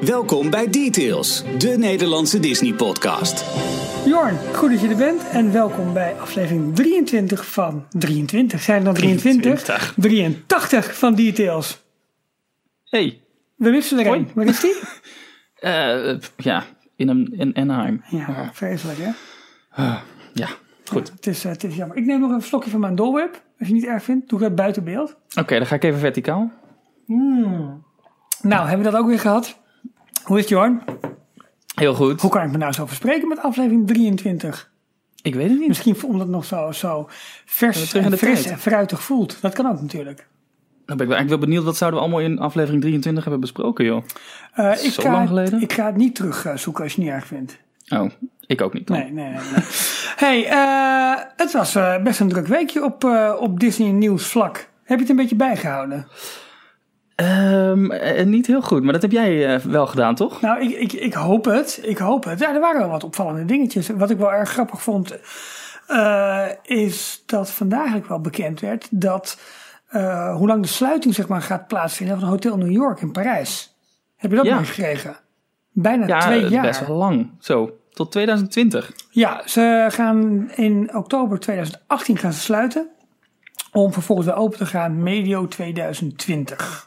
Welkom bij Details, de Nederlandse Disney-podcast. Jorn, goed dat je er bent en welkom bij aflevering 23 van 23. Zijn er dan 23? 23. 83 van Details. Hey, We wisten er Hoi. een. Waar is die? eh, ja, in, een, in Anaheim. Ja, vreselijk hè? Ja, goed. Het is, eh, het is jammer. Ik neem nog een slokje van mijn dolweb. Als je het niet erg vindt, doe ik dat buiten beeld. Oké, dan ga ik even verticaal. Nou, hebben we dat ook weer gehad. Hoe is het Jorn? Heel goed. Hoe kan ik me nou zo verspreken met aflevering 23? Ik weet het niet. Misschien omdat het nog zo, zo vers, en fris tijd? en fruitig voelt. Dat kan ook natuurlijk. Dan ben ik wel eigenlijk wel benieuwd, wat zouden we allemaal in aflevering 23 hebben besproken, joh? Eh, ik, Zo ga, lang geleden? ik ga het niet terug eh, zoeken als je het niet erg vindt. Oh, ik ook niet. dan. Nee, nee, nee. nee. hey, eh, het was best een druk weekje op, op Disney nieuws vlak. Heb je het een beetje bijgehouden? Ehm, eh, niet heel goed, maar dat heb jij eh, wel gedaan, toch? Nou, ik, ik, ik hoop het. Ik hoop het. Ja, er waren wel wat opvallende dingetjes. Wat ik wel erg grappig vond, eh, is dat vandaag eigenlijk wel bekend werd dat hoe lang de sluiting zeg maar, gaat plaatsvinden van Hotel New York in Parijs. Heb je dat Ja. meegekregen? Bijna Ja, twee jaar. best wel lang. Zo, tot 2020. Ja, ze gaan in oktober 2018 gaan ze sluiten. Om vervolgens weer open te gaan medio 2020.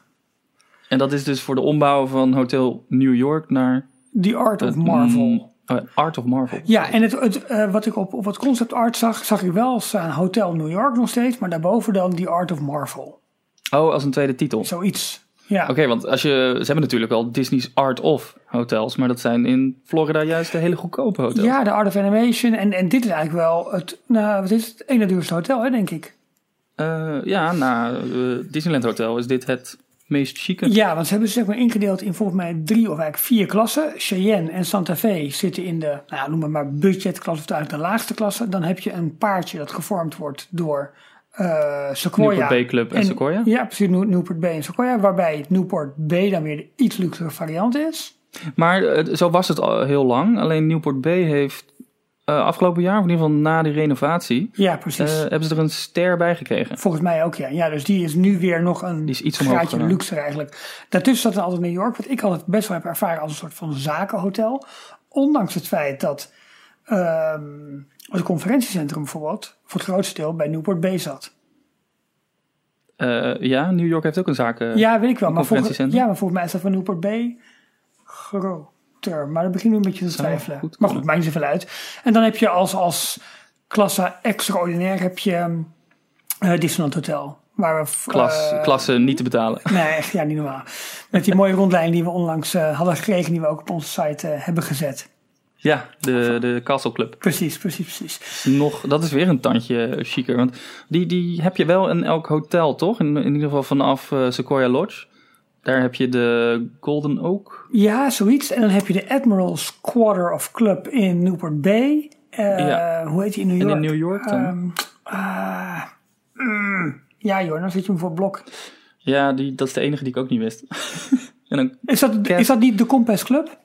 En dat is dus voor de ombouw van Hotel New York naar... The Art of Marvel. mm, oh, Art of Marvel. Ja, en het, het, eh, wat ik op, op het concept art zag, zag ik wel staan Hotel New York nog steeds. Maar daarboven dan The Art of Marvel. Oh, als een tweede titel. Zoiets. Ja, Oké, want als je, ze hebben natuurlijk wel Disney's Art of hotels, maar dat zijn in Florida juist de hele goedkope hotels. ja de Art of Animation. En, en dit is eigenlijk wel het, nou, wat is het? ene duurste hotel, hè, denk ik. Eh, ja, na eh, Disneyland Hotel is dit het meest chique. Ja, want ze hebben ze zeg maar ingedeeld in volgens mij drie of eigenlijk vier klassen. Cheyenne en Santa Fe zitten in de, nou, noem maar budgetklasse of eigenlijk de laagste klasse. Dan heb je een paardje dat gevormd wordt door Sequoia. Newport Bay Club en Sequoia. Ja, precies, New- Newport Bay en Sequoia. Waarbij het Newport Bay dan weer de iets luxere variant is. Maar eh, zo was het al heel lang. Alleen Newport Bay heeft eh, afgelopen jaar, of in ieder geval na die renovatie, Ja, precies. eh, hebben ze er een ster bij gekregen. Volgens mij ook, ja. Ja, dus die is nu weer nog een Die is iets graadje luxer eigenlijk. Daartussen zat dan altijd New York, wat ik altijd best wel heb ervaren als een soort van zakenhotel. Ondanks het feit dat ehm, het conferentiecentrum bijvoorbeeld voor het grootste deel bij Newport Bay zat. Eh, ja, New York heeft ook een zaken. ja, weet ik wel. Maar volgens, ja, maar volgens mij is dat van Newport Bay Maar dat begin nu een beetje te twijfelen. goed maar goed, maakt niet zoveel uit. En dan heb je als, als klasse extraordinair heb je eh Disneyland Hotel. Waar we, Klas, klasse niet te betalen. Nee, echt ja, niet normaal. Met die mooie rondleiding die we onlangs eh, hadden gekregen, die we ook op onze site hebben gezet. Ja, de, de Castle Club. Precies, precies, precies. Nog, dat is weer een tandje chiquer. Want die, die heb je wel in elk hotel, toch? In, in ieder geval vanaf Sequoia Lodge. Daar heb je de Golden Oak. Ja, zoiets. En dan heb je de Admiral's Quarter of Club in Newport Bay. Eh, Ja. Hoe heet die in New En York? in New York dan? Ehm, ah, mm, ja joh, dan zit je hem voor blok. Ja, die, dat is de enige die ik ook niet wist. en dan Is dat, is dat niet de Compass Club?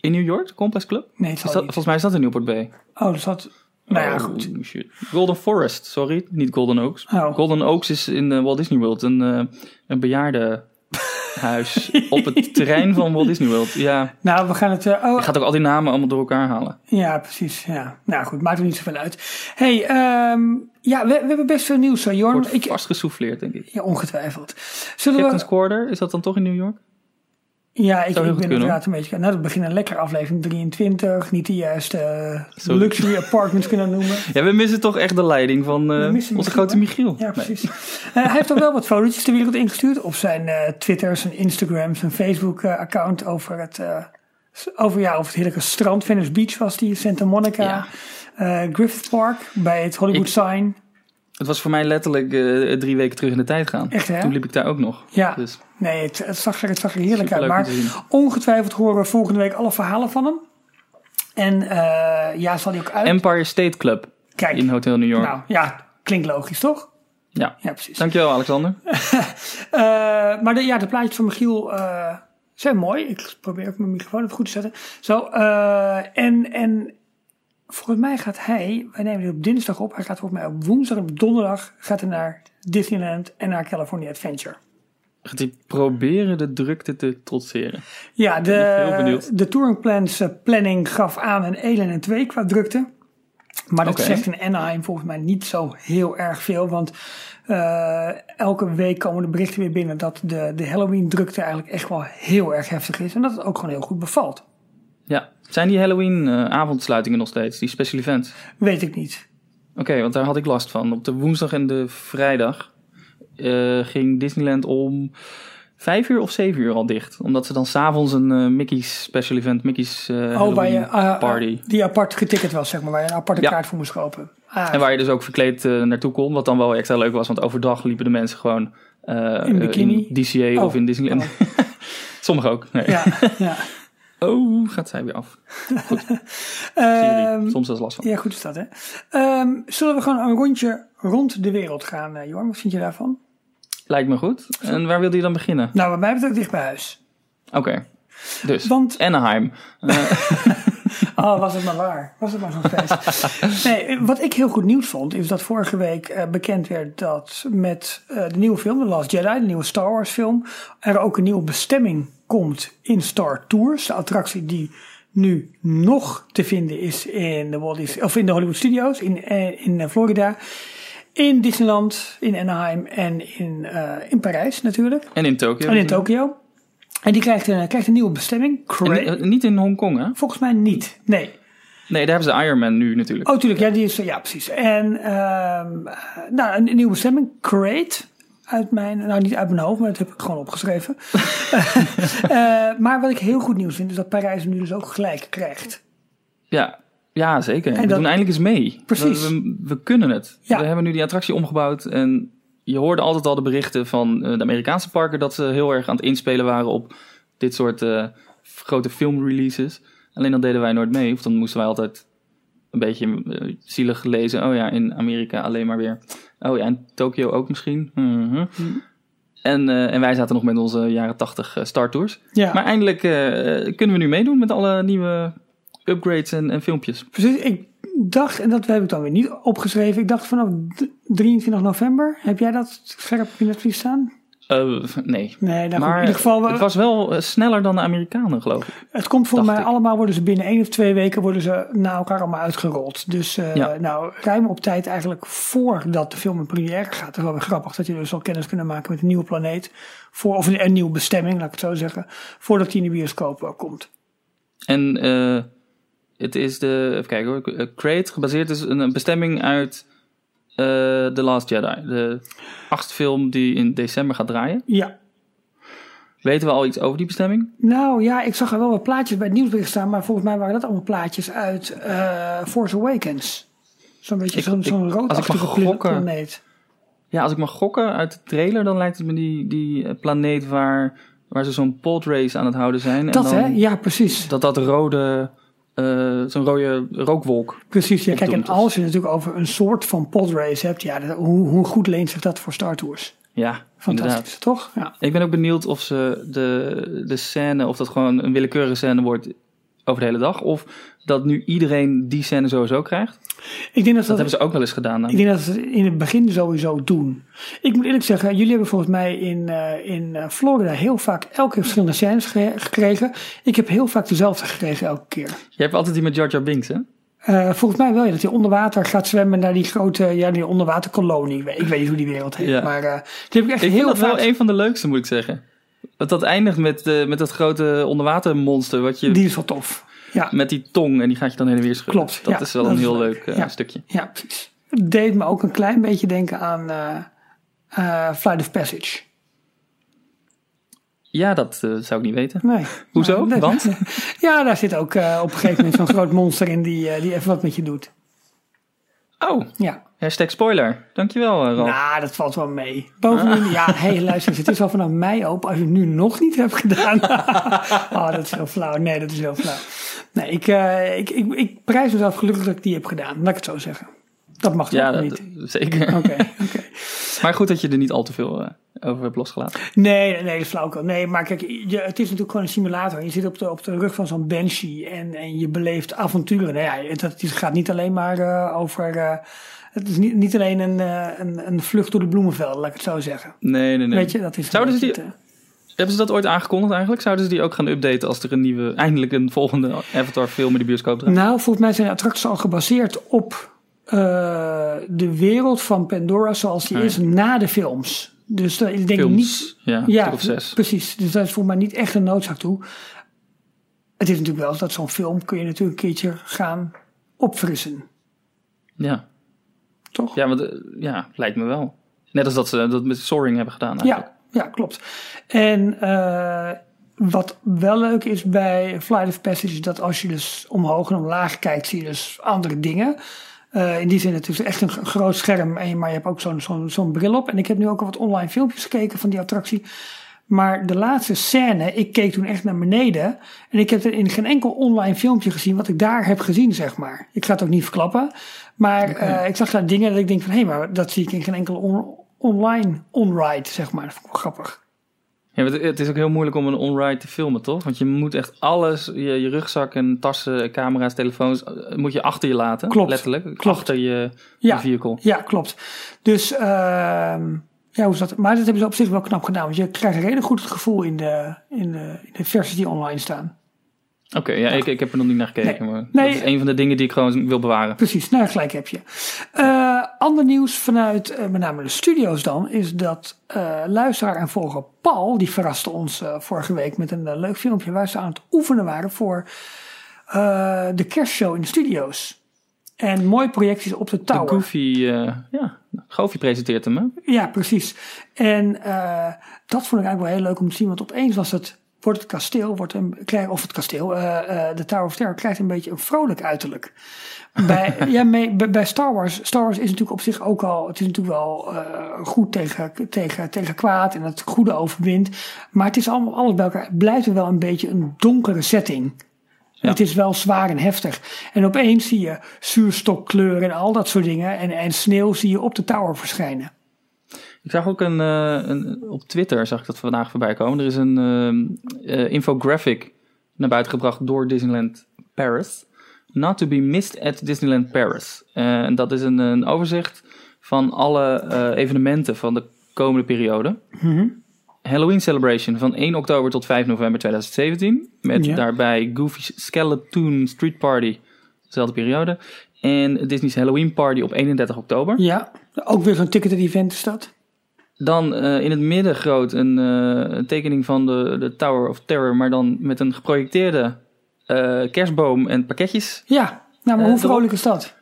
in New York, de Compass Club? Nee, het Is zal dat, volgens mij is dat in Newport Bay. Oh, dus dat... Nou ja, Oh, goed. shit. Golden Forest, sorry. Niet Golden Oaks. Oh. Golden Oaks is in eh, Walt Disney World. Een, eh een bejaardenhuis op het terrein van Walt Disney World. Ja, Nou, we gaan het... eh, oh, je gaat ook al die namen allemaal door elkaar halen. Ja, precies. Ja. Nou goed, maakt er niet zoveel uit. hey, ehm, ja, we, we hebben best veel nieuws, Jorn. Wordt Ik, vast gesouffleerd, denk ik. ja, ongetwijfeld. Zullen Captain's we... Quarter, is dat dan toch in New York? Ja, ik, ik ben inderdaad een beetje... Nou, dat begint een lekkere aflevering 23. Niet de juiste eh, luxury apartments kunnen noemen. Ja, we missen toch echt de leiding van We onze Michiel, grote? Michiel. Ja, Nee. precies. Eh, hij heeft ook wel wat fotootjes de wereld ingestuurd. Op zijn Twitter, zijn Instagram, zijn Facebook-account over het... over, ja, over het heerlijke strand. Venice Beach was die, Santa Monica. Ja. Griffith Park bij het Hollywood Ik- Sign. Het was voor mij letterlijk eh, drie weken terug in de tijd gaan. Echt, hè? Toen liep ik daar ook nog. Ja. Dus Nee, het, het, zag er, het zag er heerlijk uit. Maar ongetwijfeld horen we volgende week alle verhalen van hem. En eh, ja, zal hij ook uit. Empire State Club Kijk, in Hotel New York. nou ja, klinkt logisch toch? ja. Ja, precies. Dankjewel Alexander. Eh, maar de, ja, de plaatjes van Michiel zijn mooi. Ik probeer ook mijn microfoon even goed te zetten. Zo, en, en volgens mij gaat hij, wij nemen dit op dinsdag op. Hij gaat volgens mij op woensdag en op donderdag gaat hij naar Disneyland en naar California Adventure. Gaat hij proberen de drukte te trotseren? Ja, de, de Touring Plans eh, planning gaf aan een 1 en 2 qua drukte. Maar dat zegt in Anaheim volgens mij niet zo heel erg veel. Want eh, elke week komen de berichten weer binnen dat de, de Halloween drukte eigenlijk echt wel heel erg heftig is. En dat het ook gewoon heel goed bevalt. Ja. Zijn die Halloween eh, avondsluitingen nog steeds? Die special events? Weet ik niet. Oké, want daar had ik last van. Op de woensdag en de vrijdag eh, ging Disneyland om vijf uur of zeven uur al dicht. Omdat ze dan s'avonds een eh, Mickey's special event, Mickey's eh Oh, je eh, party. die apart geticket was, zeg maar. Waar je een aparte Ja. kaart voor moest kopen. Ah, En waar je dus ook verkleed naartoe kon. Wat dan wel extra leuk was, want overdag liepen de mensen gewoon In bikini? in DCA of Oh. in Disneyland. Sommigen ook. Nee. ja, ja. Oh, gaat zij weer af. Goed. Ehm. Soms is last van. Ja, goed is dat, hè. Ehm, zullen we gewoon een rondje rond de wereld gaan, uh, Jorn? Wat vind je daarvan? Lijkt me goed. En waar wilde je dan beginnen? Nou, bij mij betreft dicht bij huis. Oké. Dus, Want, Anaheim. oh, was het maar waar. Was het maar zo'n feest. nee, wat ik heel goed nieuws vond, is dat vorige week eh, bekend werd dat met eh, de nieuwe film, The Last Jedi, de nieuwe Star Wars film, er ook een nieuwe bestemming komt in Star Tours. De attractie die nu nog te vinden is in de, Walt Disney, of in de Hollywood Studios in, eh, in eh, Florida. In Disneyland, in Anaheim en in, eh, in Parijs natuurlijk. En in Tokio. En in Tokio. En die krijgt een, krijgt een nieuwe bestemming. En niet in Hongkong, hè? Volgens mij niet. Nee. Nee, daar hebben ze Iron Man nu natuurlijk. Oh, tuurlijk. Ja, die is, ja precies. En ehm, eh, nou, een, een nieuwe bestemming. Crate. Uit mijn, nou niet uit mijn hoofd, maar dat heb ik gewoon opgeschreven. Eh, maar wat ik heel goed nieuws vind, is dat Parijs nu dus ook gelijk krijgt. Ja, ja zeker. we dat- doen eindelijk eens mee. Precies. We, we, we kunnen het. Ja. We hebben nu die attractie omgebouwd. En je hoorde altijd al de berichten van eh, de Amerikaanse parken... dat ze heel erg aan het inspelen waren op dit soort eh, grote filmreleases. Alleen dan deden wij nooit mee. Of dan moesten wij altijd een beetje zielig lezen. Oh ja, in Amerika alleen maar weer. Oh ja, in Tokio ook misschien. Mhm. En, eh, en wij zaten nog met onze jaren 80 eh, Star Tours. Ja, Maar eindelijk eh, kunnen we nu meedoen met alle nieuwe upgrades en, en filmpjes. precies. Ik dacht, en dat heb ik dan weer niet opgeschreven. Ik dacht vanaf d- 23 november. Heb jij dat scherp op je netvlies staan? Eh, nee. Nee, nou maar in ieder geval. we- het was wel eh, sneller dan de Amerikanen, geloof ik. Het komt voor mij ik. allemaal, worden ze binnen één of twee weken worden ze na elkaar allemaal uitgerold. Dus eh, Ja. nou, ruim op tijd eigenlijk voordat de film in première gaat. Het is wel weer grappig dat je dus al kennis kunnen maken met een nieuwe planeet. Voor, of een, een nieuwe bestemming, laat ik het zo zeggen. Voordat die in de bioscoop eh, komt. En het is de, even kijken hoor, Crate, gebaseerd is een, bestemming uit The Last Jedi. De achtste film die in december gaat draaien. Ja. Weten we al iets over die bestemming? Nou ja, ik zag er wel wat plaatjes bij het nieuwsbericht staan. Maar volgens mij waren dat allemaal plaatjes uit eh, Force Awakens. Zo'n beetje zo'n ik roodachtige planeet. Ja, als ik mag gokken uit de trailer, dan lijkt het me die, die eh, planeet waar, waar ze zo'n pod race aan het houden zijn. Dat en dan, hè? Ja, precies. Dat dat rode, eh, zo'n rode rookwolk. Precies, ja, kijk, en als je natuurlijk over een soort van podrace hebt, ja, dat- hoe, hoe goed leent zich dat voor Star Tours? Ja, Fantastisch, inderdaad. toch? Ja. Ik ben ook benieuwd of ze de, de scène, of dat gewoon een willekeurige scène wordt over de hele dag. Of dat nu iedereen die scène sowieso krijgt. Ik denk dat, Dat dat, hebben ze ook wel eens gedaan. ik denk dat ze het in het begin sowieso doen. Ik moet eerlijk zeggen, jullie hebben volgens mij in, eh, in eh, Florida heel vaak elke keer verschillende scènes ge- gekregen. Ik heb heel vaak dezelfde gekregen elke keer. Je hebt altijd die met Jar Binks, hè? Eh, volgens mij wel, ja, dat hij onder water gaat zwemmen naar die grote, ja, die onderwaterkolonie. Ik weet, ik weet niet hoe die wereld heet, Ja. maar eh die heb ik echt Ik vind heel dat vaak. wel een van de leukste, moet ik zeggen. Dat dat eindigt met, eh, met dat grote onderwatermonster. Wat je, Die is wel tof. Ja, Met die tong en die gaat je dan heen en weer schudden. Klopt, Dat ja, is wel dat een is heel leuk. leuk eh, Ja. stukje. ja, precies. Het deed me ook een klein beetje denken aan eh Flight of Passage. Ja, dat zou ik niet weten. Nee. Hoezo? Nee, Want? Ja, daar zit ook op een gegeven moment zo'n groot monster in die, die even wat met je doet. Oh, Ja. hashtag spoiler. Dankjewel, eh, Ralf. Nou, dat valt wel mee. Bovendien, ja, hé, hey, luister eens, het is al vanaf mei open als je het nu nog niet hebt gedaan. oh, dat is heel flauw. Nee, dat is heel flauw. Nee, ik, eh, ik, ik, ik prijs mezelf gelukkig dat ik die heb gedaan. Laat ik het zo zeggen. Dat mag ja, dat, niet? zeker. Oké, oké. Maar goed dat je er niet al te veel eh, over hebt losgelaten. Nee, nee, dat. Nee, maar kijk, je, het is natuurlijk gewoon een simulator. Je zit op de, op de rug van zo'n Banshee en, en je beleeft avonturen. Nou ja, het, het gaat niet alleen maar eh, over eh, Het is niet, niet alleen een, een, een vlucht door de bloemenvelden, laat ik het zo zeggen. Nee, nee, nee. Weet je, dat is Zouden ze die- Hebben ze dat ooit aangekondigd eigenlijk? Zouden ze die ook gaan updaten als er een nieuwe, eindelijk een volgende Avatar film in de bioscoop draait? Nou, volgens mij zijn de attracties al gebaseerd op eh, de wereld van Pandora zoals die is na de films. Dus dat, ik denk Films, niet. ja, precies. Dus dat is voor mij niet echt een noodzaak toe. Het is natuurlijk wel dat zo'n film kun je natuurlijk een keertje gaan opfrissen. Ja, Toch? ja, want, eh, ja, lijkt me wel. Net als dat ze dat met Soaring hebben gedaan eigenlijk. Ja, ja klopt. En eh, wat wel leuk is bij Flight of Passage, is dat als je dus omhoog en omlaag kijkt, zie je dus andere dingen. Eh, in die zin, het is echt een groot scherm, en, je- maar je hebt ook zo'n zo'n zo'n bril op. En ik heb nu ook al wat online filmpjes gekeken van die attractie. Maar de laatste scène, ik keek toen echt naar beneden. En ik heb er in geen enkel online filmpje gezien wat ik daar heb gezien, zeg maar. Ik ga het ook niet verklappen. Maar eh, ik zag daar dingen dat ik denk van, hé, maar dat zie ik in geen enkel on- online on-ride, zeg maar. Dat vond ik wel grappig. Ja, het, is ook heel moeilijk om een on-ride te filmen, toch? Want je moet echt alles, je, je rugzak en tassen, camera's, telefoons, eh, moet je achter je laten. Klopt, Letterlijk. klopt. Achter je, Ja. je vehicle. Ja, klopt. Dus, ehm, ja, hoe is dat? Maar dat hebben ze op zich wel knap gedaan. Want je krijgt een redelijk goed het gevoel in de, in de, in de versies die online staan. Oké, ja, ik, ik heb er nog niet naar gekeken. Nee. Maar Nee. dat is een van de dingen die ik gewoon wil bewaren. Precies, nou gelijk heb je. Eh, ander nieuws vanuit eh, met name de studio's dan, is dat eh, luisteraar en volger Paul, die verraste ons vorige week met een leuk filmpje waar ze aan het oefenen waren voor de kerstshow in de studio's. En mooie projecties op de De tower. Goofy, eh, ja, Goofy presenteert hem, hè? Ja, precies. En dat vond ik eigenlijk wel heel leuk om te zien, want opeens was het, wordt het kasteel, wordt een, of het kasteel, eh, eh, de Tower of Terror krijgt een beetje een vrolijk uiterlijk. Bij, ja, mee, bij, Star Wars, Star Wars is natuurlijk op zich ook al, het is natuurlijk wel eh, goed tegen, tegen, tegen kwaad en het goede overwint. Maar het is allemaal, alles bij elkaar, blijft er wel een beetje een donkere setting. Ja. Het is wel zwaar en heftig. En opeens zie je zuurstokkleuren en al dat soort dingen. En, en sneeuw zie je op de tower verschijnen. Ik zag ook een, eh, een, op Twitter zag ik dat vandaag voorbij komen. Er is een eh, eh, infographic naar buiten gebracht door Disneyland Paris. Not to be missed at Disneyland Paris. En dat is een, een overzicht van alle evenementen van de komende periode. Halloween Celebration van 1 oktober tot 5 november 2017. Met Ja. daarbij Goofy's Skeleton Street Party, dezelfde periode. En Disney's Halloween Party op 31 oktober. Ja, ook weer zo'n ticketed event is dat. Dan eh, in het midden groot een, eh, een tekening van de, de Tower of Terror, maar dan met een geprojecteerde eh, kerstboom en pakketjes. Ja, nou maar hoe vrolijk is dat?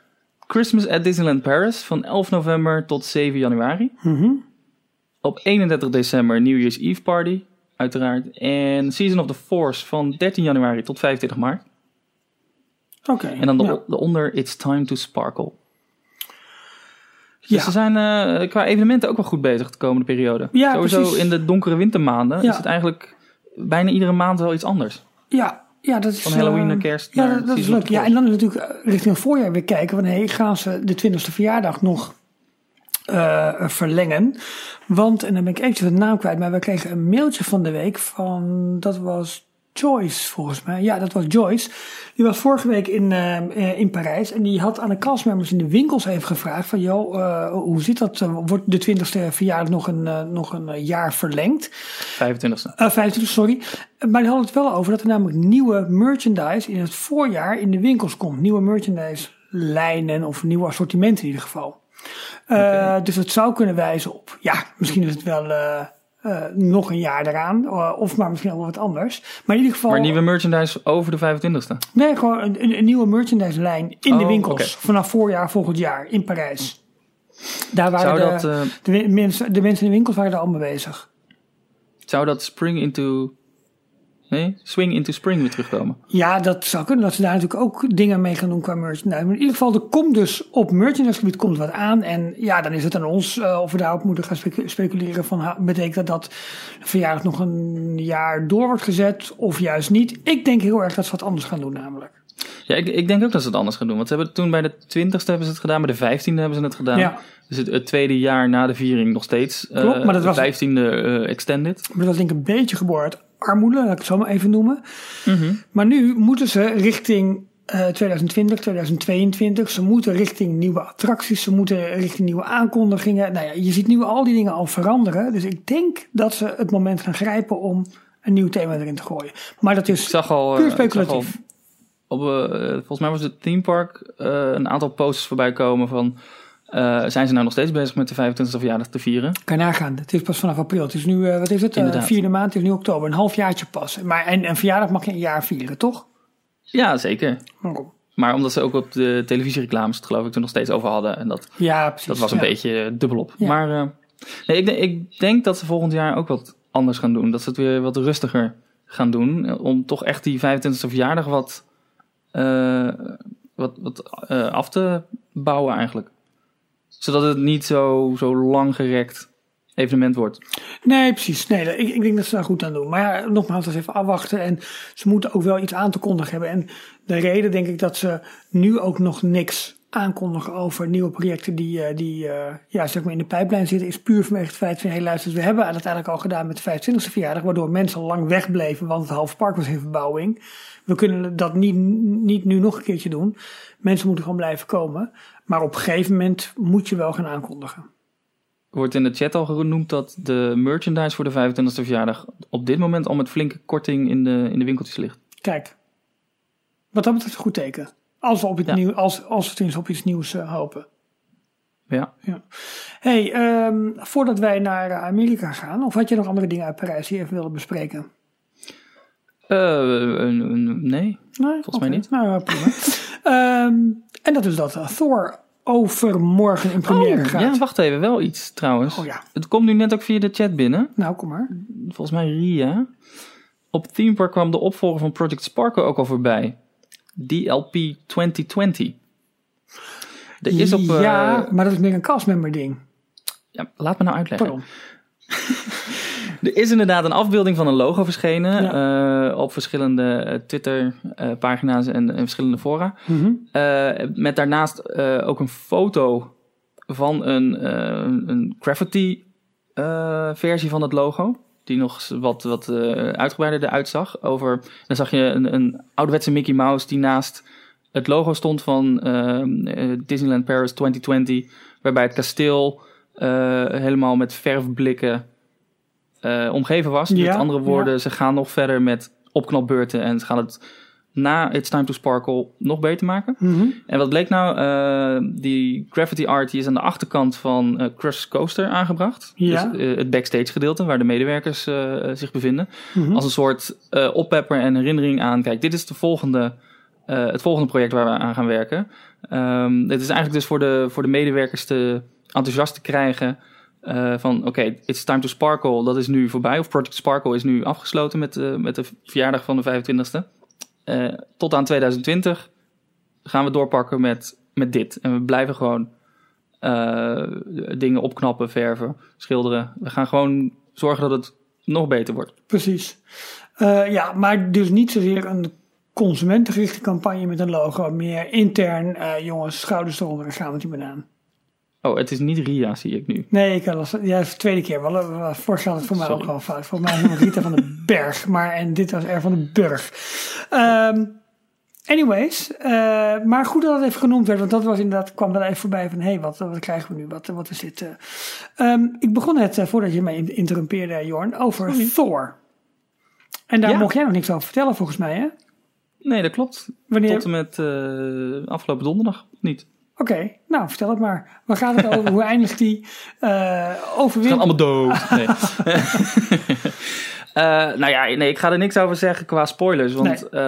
Christmas at Disneyland Paris van 11 november tot 7 januari. Mhm. Op 31 december New Year's Eve Party, uiteraard. En Season of the Force van 13 januari tot 25 maart. Oké. En dan de, ja. daaronder It's Time to Sparkle. Dus Ja. ze zijn eh, qua evenementen ook wel goed bezig de komende periode. Ja, Sowieso precies. in de donkere wintermaanden Ja. is het eigenlijk bijna iedere maand wel iets anders. Ja, ja, dat is... Van Halloween naar kerst Ja, naar dat, dat is leuk. Ja, en dan natuurlijk eh, richting het voorjaar weer kijken. Van, hey, gaan ze de 20ste verjaardag nog eh, verlengen? Want, en dan ben ik eventjes de naam kwijt, maar we kregen een mailtje van de week van, dat was Joyce volgens mij. Ja, dat was Joyce. Die was vorige week in, eh, eh, in Parijs en die had aan de castmembers in de winkels even gevraagd van, joh, eh, hoe zit dat? Wordt de 20ste verjaardag nog een, nog een jaar verlengd? 25e. Eh 25, sorry. Maar die hadden het wel over dat er namelijk nieuwe merchandise in het voorjaar in de winkels komt. Nieuwe merchandise lijnen of nieuwe assortimenten in ieder geval. Dus het zou kunnen wijzen op, ja, misschien is het wel eh, nog een jaar eraan. eh, of maar misschien al wel wat anders. Maar in ieder geval, Maar nieuwe merchandise over de 25e. nee, gewoon een, een, een nieuwe merchandise lijn in de Oh, winkels. Vanaf voorjaar volgend jaar in Parijs. Daar waren de, dat, eh, de, wi- mensen, de mensen in de winkels waren daar allemaal bezig. zou dat Spring into... Nee? Swing into Spring weer terugkomen? Ja, dat zou kunnen. Dat ze daar natuurlijk ook dingen mee gaan doen qua merchandise. Maar in ieder geval, er komt dus op merchandisegebied komt wat aan. En ja, dan is het aan ons eh, of we daarop moeten gaan specu- speculeren. Van, betekent dat dat de verjaardag nog een jaar door wordt gezet of juist niet? Ik denk heel erg dat ze wat anders gaan doen namelijk. Ja, ik, ik denk ook dat ze het anders gaan doen. Want ze hebben toen bij de 20ste hebben ze het gedaan, bij de 15e hebben ze het gedaan. Ja. Dus het, het tweede jaar na de viering nog steeds. eh, Klopt, maar dat was- De 15e eh, extended. Maar dat denk ik een beetje uit armoede, laat ik het zo maar even noemen. Mhm. Maar nu moeten ze richting eh, 2020, 2022. Ze moeten richting nieuwe attracties, ze moeten richting nieuwe aankondigingen. Nou ja, je ziet nu al die dingen al veranderen. Dus ik denk dat ze het moment gaan grijpen om een nieuw thema erin te gooien. Maar dat Ik is zag al... eh, puur ik zag al speculatief. op, eh, volgens mij was het theme park eh, een aantal posters voorbij komen van... eh, zijn ze nou nog steeds bezig met de 25e verjaardag te vieren? Kan je nagaan. Het is pas vanaf april. Het is nu, eh, wat is het? Inderdaad. vierde maand, het is nu oktober. Een halfjaartje pas. Maar en een verjaardag mag je een jaar vieren, toch? Ja, zeker. Waarom? Maar omdat ze ook op de televisiereclames het geloof ik er nog steeds over hadden. En dat, Ja, precies. dat was een ja. beetje dubbelop. Ja. Maar nee, ik, denk- ik denk dat ze volgend jaar ook wat anders gaan doen. Dat ze het weer wat rustiger gaan doen. Om toch echt die 25e verjaardag wat, wat, wat af te bouwen eigenlijk. Zodat het niet zo, zo langgerekt evenement wordt. Nee, precies. Nee, ik, ik denk dat ze daar goed aan doen. Maar ja, nogmaals, dat even afwachten. En ze moeten ook wel iets aan te kondigen hebben. En de reden denk ik dat ze nu ook nog niks aankondigen over nieuwe projecten die, eh, die eh, ja, zeg maar in de pijplijn zitten, is puur vanwege het feit van, hé luister, we hebben het uiteindelijk al gedaan met de 25e verjaardag, waardoor mensen lang wegbleven, want het halve park was in verbouwing. We kunnen dat niet, niet nu nog een keertje doen. Mensen moeten gewoon blijven komen. Maar op een gegeven moment moet je wel gaan aankondigen. Wordt in de chat al genoemd dat de merchandise voor de 25e verjaardag op dit moment al met flinke korting in de, in de winkeltjes ligt. Kijk, wat dat betreft een goed teken. Als we, op iets Ja. nieuw, als, als we tenminste op iets nieuws eh, hopen. Ja. hey, ehm, voordat wij naar eh, Amerika gaan, of had je nog andere dingen uit Parijs die je even wilde bespreken? Eh, nee. Nee, Volgens mij niet. Nou, prima. Ehm, en dat is dat eh, Thor overmorgen in première Oh, gaat. ja, wacht even. Wel iets trouwens. Oh ja, Het komt nu net ook via de chat binnen. nou kom maar. Volgens mij Ria. Op Theme Park kwam de opvolger van Project Sparkle ook al voorbij. DLP 2020. Er is op... eh, ja, maar dat is meer een castmember ding. ja, laat me nou uitleggen. Pardon. Er is inderdaad een afbeelding van een logo verschenen. eh, op verschillende Twitter-pagina's en, en verschillende fora. Mhm. Eh, met daarnaast eh, ook een foto van een, eh, een graffiti eh, versie van het logo. Die nog wat, wat eh, uitgebreider eruit zag. Over, dan zag je een, een ouderwetse Mickey Mouse die naast het logo stond van eh, eh, Disneyland Paris 2020. Waarbij het kasteel eh, helemaal met verfblikken eh, omgeven was. Ja, met andere woorden, ja. ze gaan nog verder met opknapbeurten. En ze gaan het na It's Time to Sparkle nog beter maken. Mhm. En wat bleek nou? Eh, die graffiti art die is aan de achterkant van eh Crush Coaster aangebracht. Ja. Dus het backstage gedeelte waar de medewerkers zich bevinden. Mhm. Als een soort oppepper en herinnering aan. Kijk, dit is de volgende, het volgende project waar we aan gaan werken. Ehm, dit is eigenlijk dus voor de, voor de medewerkers te enthousiast te krijgen. Eh, van oké, It's Time to Sparkle, dat is nu voorbij. Of Project Sparkle is nu afgesloten met, eh, met de verjaardag van de 25e. Eh, tot aan 2020 gaan we doorpakken met, met dit. En we blijven gewoon dingen opknappen, verven, schilderen. We gaan gewoon zorgen dat het nog beter wordt. Precies. Ja, maar dus niet zozeer een consumentengerichte campagne met een logo. Meer intern, jongens, schouders eronder en gaan met die banaan. Oh, het is niet Ria, zie ik nu. Nee, ik ja, het is de tweede keer. Wel, eh, vorig jaar het voor mij Sorry. ook wel fout. Volgens mij het Rita van den Berg. Maar, en dit was er van den Burg. Ehm, anyways, eh, maar goed dat het even genoemd werd. Want dat was inderdaad, kwam er even voorbij van... hé, hey, wat, wat krijgen we nu? Wat, wat is dit? eh? Ehm, ik begon net, eh, voordat je mij in- interrumpeerde, Jorn, over Thor. En daar Ja. mocht jij nog niks over vertellen, volgens mij, hè? Nee, dat klopt. Wanneer... Tot en met eh, afgelopen donderdag, niet? Oké, nou, vertel het maar. Waar gaat het over? Hoe eindigt die uh, overwinning? gaan allemaal dood. Nee. Eh, nou ja, nee, ik ga er niks over zeggen qua spoilers, want eh,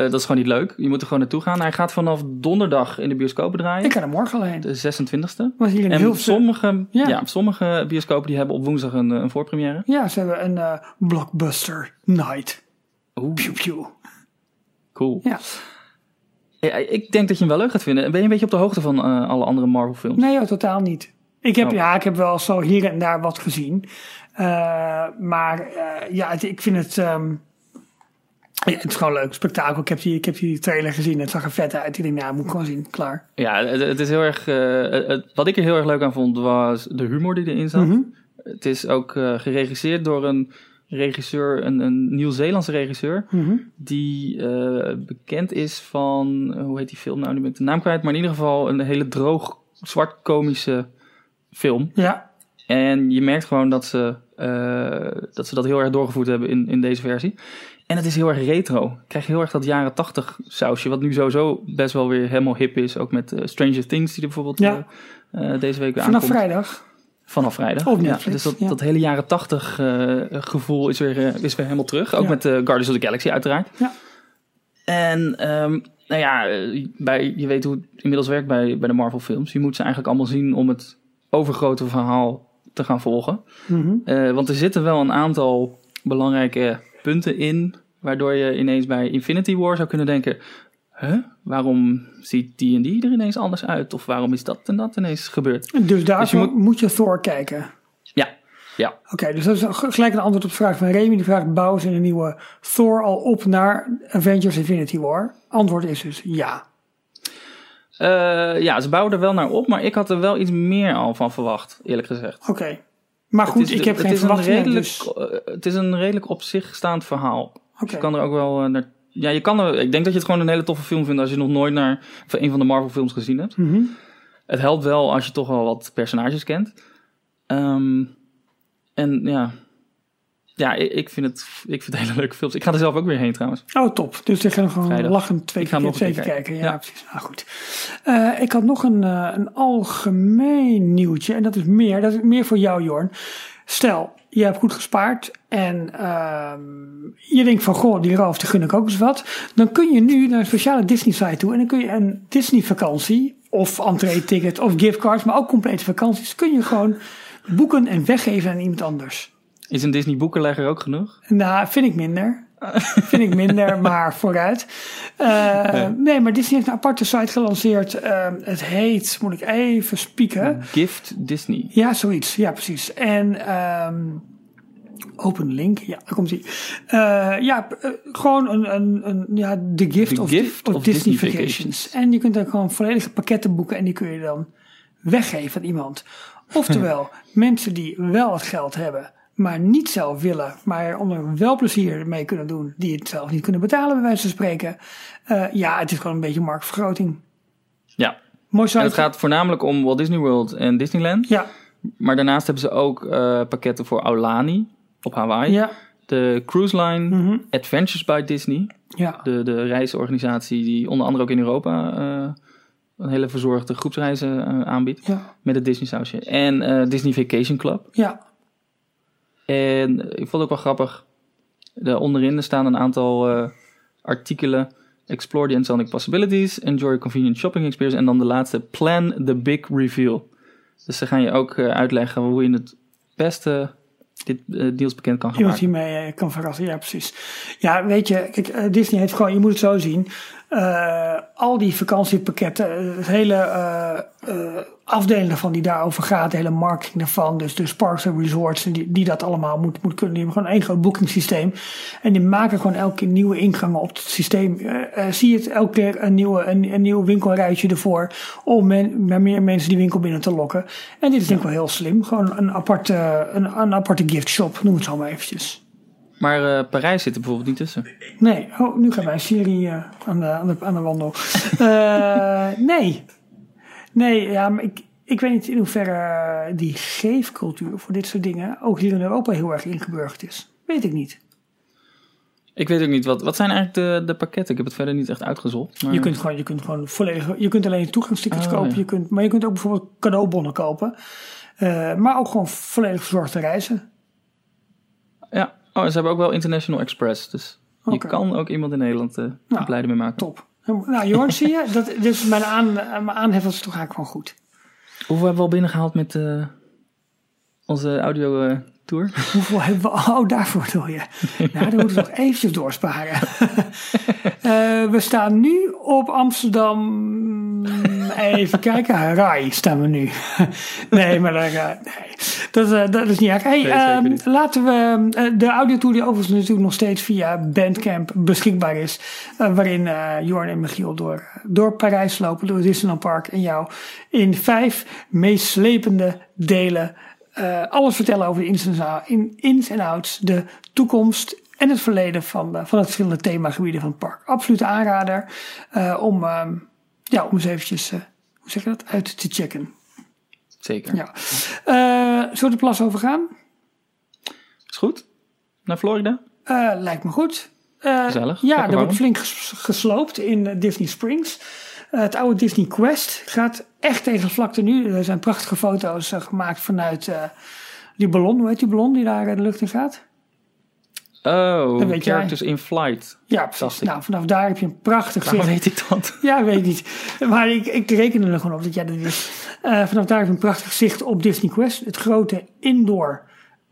dat is gewoon niet leuk. Je moet er gewoon naartoe gaan. Hij gaat vanaf donderdag in de bioscopen draaien, Ik ga er morgen al heen. de 26e. Was hier een En heel sommige, Ja. ja. sommige bioscopen die hebben op woensdag een, een voorpremière. Ja, ze hebben een blockbuster night. Oeh, Pew, pew. cool. Ja. Ja, ik denk dat je hem wel leuk gaat vinden. Ben je een beetje op de hoogte van eh, alle andere Marvel films? Nee, joh, totaal niet. Ik heb, Oh. ja, ik heb wel zo hier en daar wat gezien. Uh, maar uh, ja, het, ik vind het... Um, ja, het is gewoon leuk, spektakel. Ik heb, die, ik heb die trailer gezien, het zag er vet uit. Ik denk, nou, moet ik gewoon zien, klaar. Ja, het, het is heel erg... Het, wat ik er heel erg leuk aan vond, was de humor die erin zat. Mhm. Mm -hmm. Het is ook geregisseerd door een regisseur, een, een Nieuw-Zeelandse regisseur, Mhm. die eh, bekend is van, eh, hoe heet die film nou, nu ben ik de naam kwijt, maar in ieder geval een hele droog, zwart komische film. Ja, En je merkt gewoon dat ze, eh, dat ze dat heel erg doorgevoerd hebben in, in deze versie. En het is heel erg retro. Je krijgt heel erg dat jaren tachtig sausje, wat nu sowieso best wel weer helemaal hip is. Ook met Stranger Things, die er bijvoorbeeld Ja. deze week weer vanaf aankomt. vrijdag. Vanaf vrijdag. Op ja, dus dat, ja. dat hele jaren tachtig eh, gevoel is weer, eh, is weer helemaal terug. Ook Ja. met eh, Guardians of the Galaxy uiteraard. Ja. En ehm, nou ja, bij, je weet hoe het inmiddels werkt bij, bij de Marvel films. Je moet ze eigenlijk allemaal zien om het overgrote verhaal te gaan volgen. Mhm. Eh, want er zitten wel een aantal belangrijke punten in... waardoor je ineens bij Infinity War zou kunnen denken... Huh? Waarom ziet die en die er ineens anders uit? Of waarom is dat en dat ineens gebeurd? Dus daarvoor moet- moet... je Thor kijken. Ja, ja. Oké, dus dat is gelijk een antwoord op de vraag van Remy. Die vraagt, bouwen ze een nieuwe Thor al op naar Avengers Infinity War? Antwoord is dus ja. Eh, ja, ze bouwen er wel naar op, maar ik had er wel iets meer al van verwacht, eerlijk gezegd. Oké. Maar goed, is- ik heb geen verwachtingen, dus... eh, Het is een redelijk op zich staand verhaal. Oké. Je kan er ook wel eh, naar... Ja, je kan er, ik denk dat je het gewoon een hele toffe film vindt als je nog nooit naar een van de Marvel films gezien hebt. Mhm. Het helpt wel als je toch wel wat personages kent. Ehm, en ja, ja ik, ik, vind het, ik vind het hele leuke films. Ik ga er zelf ook weer heen trouwens. Oh, top. Dus ik ga nog gewoon Vrijdag. lachen twee Ik ga keer, nog twee keer kijken. kijken. Ja, Ja. precies. Nou goed. Eh, ik had nog een, eh, een algemeen nieuwtje. En dat is meer. Dat is meer voor jou, Jorn. Stel, je hebt goed gespaard. En ehm, je denkt van, goh, die Ralf, die gun ik ook eens wat. Dan kun je nu naar een speciale Disney-site toe. En dan kun je een Disney-vakantie. Of entree-ticket of giftcards. Maar ook complete vakanties. Kun je gewoon boeken en weggeven aan iemand anders. Is een Disney boekenlegger ook genoeg? Nou, vind ik minder. vind ik minder, maar vooruit. Eh, nee. maar Disney heeft een aparte site gelanceerd. Eh, het heet, moet ik even spieken. Gift Disney. Ja, zoiets. Ja, precies. En ehm, open link. Ja, daar komt hij. ja, eh, gewoon een, een, een, ja, de gift, The of, gift of of Disney, Disney vacations. Vacations. En je kunt dan gewoon volledige pakketten boeken en die kun je dan weggeven aan iemand. Oftewel, mensen die wel het geld hebben, maar niet zelf willen, maar er onder wel plezier mee kunnen doen, die het zelf niet kunnen betalen, bij wijze van spreken. Eh, ja, het is gewoon een beetje marktvergroting. Ja. Mooi site. het gaat voornamelijk om Walt Disney World en Disneyland. Ja, Maar daarnaast hebben ze ook eh, pakketten voor Aulani op Hawaii. ja, De cruise line mhm, Adventures by Disney. ja. De, de reisorganisatie die onder andere ook in Europa eh, een hele verzorgde groepsreizen aanbiedt. Ja, Met het Disney sausje. En Disney Vacation Club. ja, En ik vond het ook wel grappig. De onderin er staan een aantal eh, artikelen. Explore the Insonic Possibilities. Enjoy a convenient shopping experience. En dan de laatste. Plan the big reveal. Dus ze gaan je ook eh, uitleggen hoe je het beste dit uh, deals bekend kan gaan maken. die mee eh, kan verrassen. Ja, precies. Ja, weet je, kijk, eh, Disney heeft gewoon, je moet het zo zien. Eh, al die vakantiepakketten, eh, het hele eh eh, afdeling daarvan die daarover gaat, de hele marketing daarvan, dus, dus parks en resorts, die, die dat allemaal moet, moet kunnen. Die hebben gewoon één groot boekingssysteem. En die maken gewoon elke keer nieuwe ingangen op het systeem. Zie je het elke keer een, nieuwe, een, een nieuw winkelruitje ervoor om men, meer mensen die winkel binnen te lokken. En dit is denk ik wel heel slim. Gewoon een aparte, een, een aparte gift shop, noem het zo maar eventjes. Maar eh, Parijs zit er bijvoorbeeld niet tussen. Nee, oh, nu gaan wij Siri eh, aan, de, aan, de, aan de wandel. Eh, nee. Nee, ja, maar ik, ik weet niet in hoeverre die geefcultuur voor dit soort dingen ook hier in Europa heel erg ingeburgerd is. Weet ik niet. Ik weet ook niet, wat, wat zijn eigenlijk de, de pakketten? Ik heb het verder niet echt uitgezocht. Maar... Je kunt gewoon, je kunt gewoon volledig, je kunt alleen toegangstickets Oh, kopen, ja. je kunt, maar je kunt ook bijvoorbeeld cadeaubonnen kopen. Maar ook gewoon volledig verzorgde reizen. Ja, oh, ze hebben ook wel International Express. Dus je kan ook iemand in Nederland eh Nou, blij mee maken. Top. Nou, Jorn, zie je? Dat, dus mijn, aan, mijn aanhef is toch eigenlijk gewoon goed. Hoeveel hebben we al binnengehaald met eh, onze audio eh, tour? Hoeveel hebben we? Oh, daarvoor wil je. Nou, dan moeten we nog eventjes doorsparen. Eh, we staan nu op Amsterdam. Even kijken. Rai staan we nu. nee, maar daar, eh, nee. Dat, eh, dat is niet erg. Hey, Nee, ehm, niet. laten we de audiotour die overigens natuurlijk nog steeds via Bandcamp beschikbaar is. waarin Jorn en Michiel door, door Parijs lopen, door Disneyland Park en jou in vijf meeslepende delen eh, alles vertellen over de ins en, outs, de toekomst en het verleden van, eh, van de verschillende themagebieden van het park. Absolute aanrader eh, om, ehm, ja, om eens eventjes, hoe zeg je dat, uit te checken. Zeker. Ja. Zullen we de plas overgaan? Is goed? Naar Florida? Lijkt me goed. Gezellig. Ja, er wordt flink ges- gesloopt in Disney Springs. Eh, het oude Disney Quest gaat echt tegen de vlakte nu. Er zijn prachtige foto's eh, gemaakt vanuit eh, die ballon. Hoe heet die ballon die daar de lucht in gaat? Oh, Dat weet jij. Characters in Flight. Ja, precies. Nou, vanaf daar heb je een prachtig Waarom zicht. weet ik dat? Ja, weet ik niet. Maar ik, ik reken er gewoon op dat jij dat wist. Vanaf daar heb je een prachtig zicht op Disney Quest. Het grote indoor...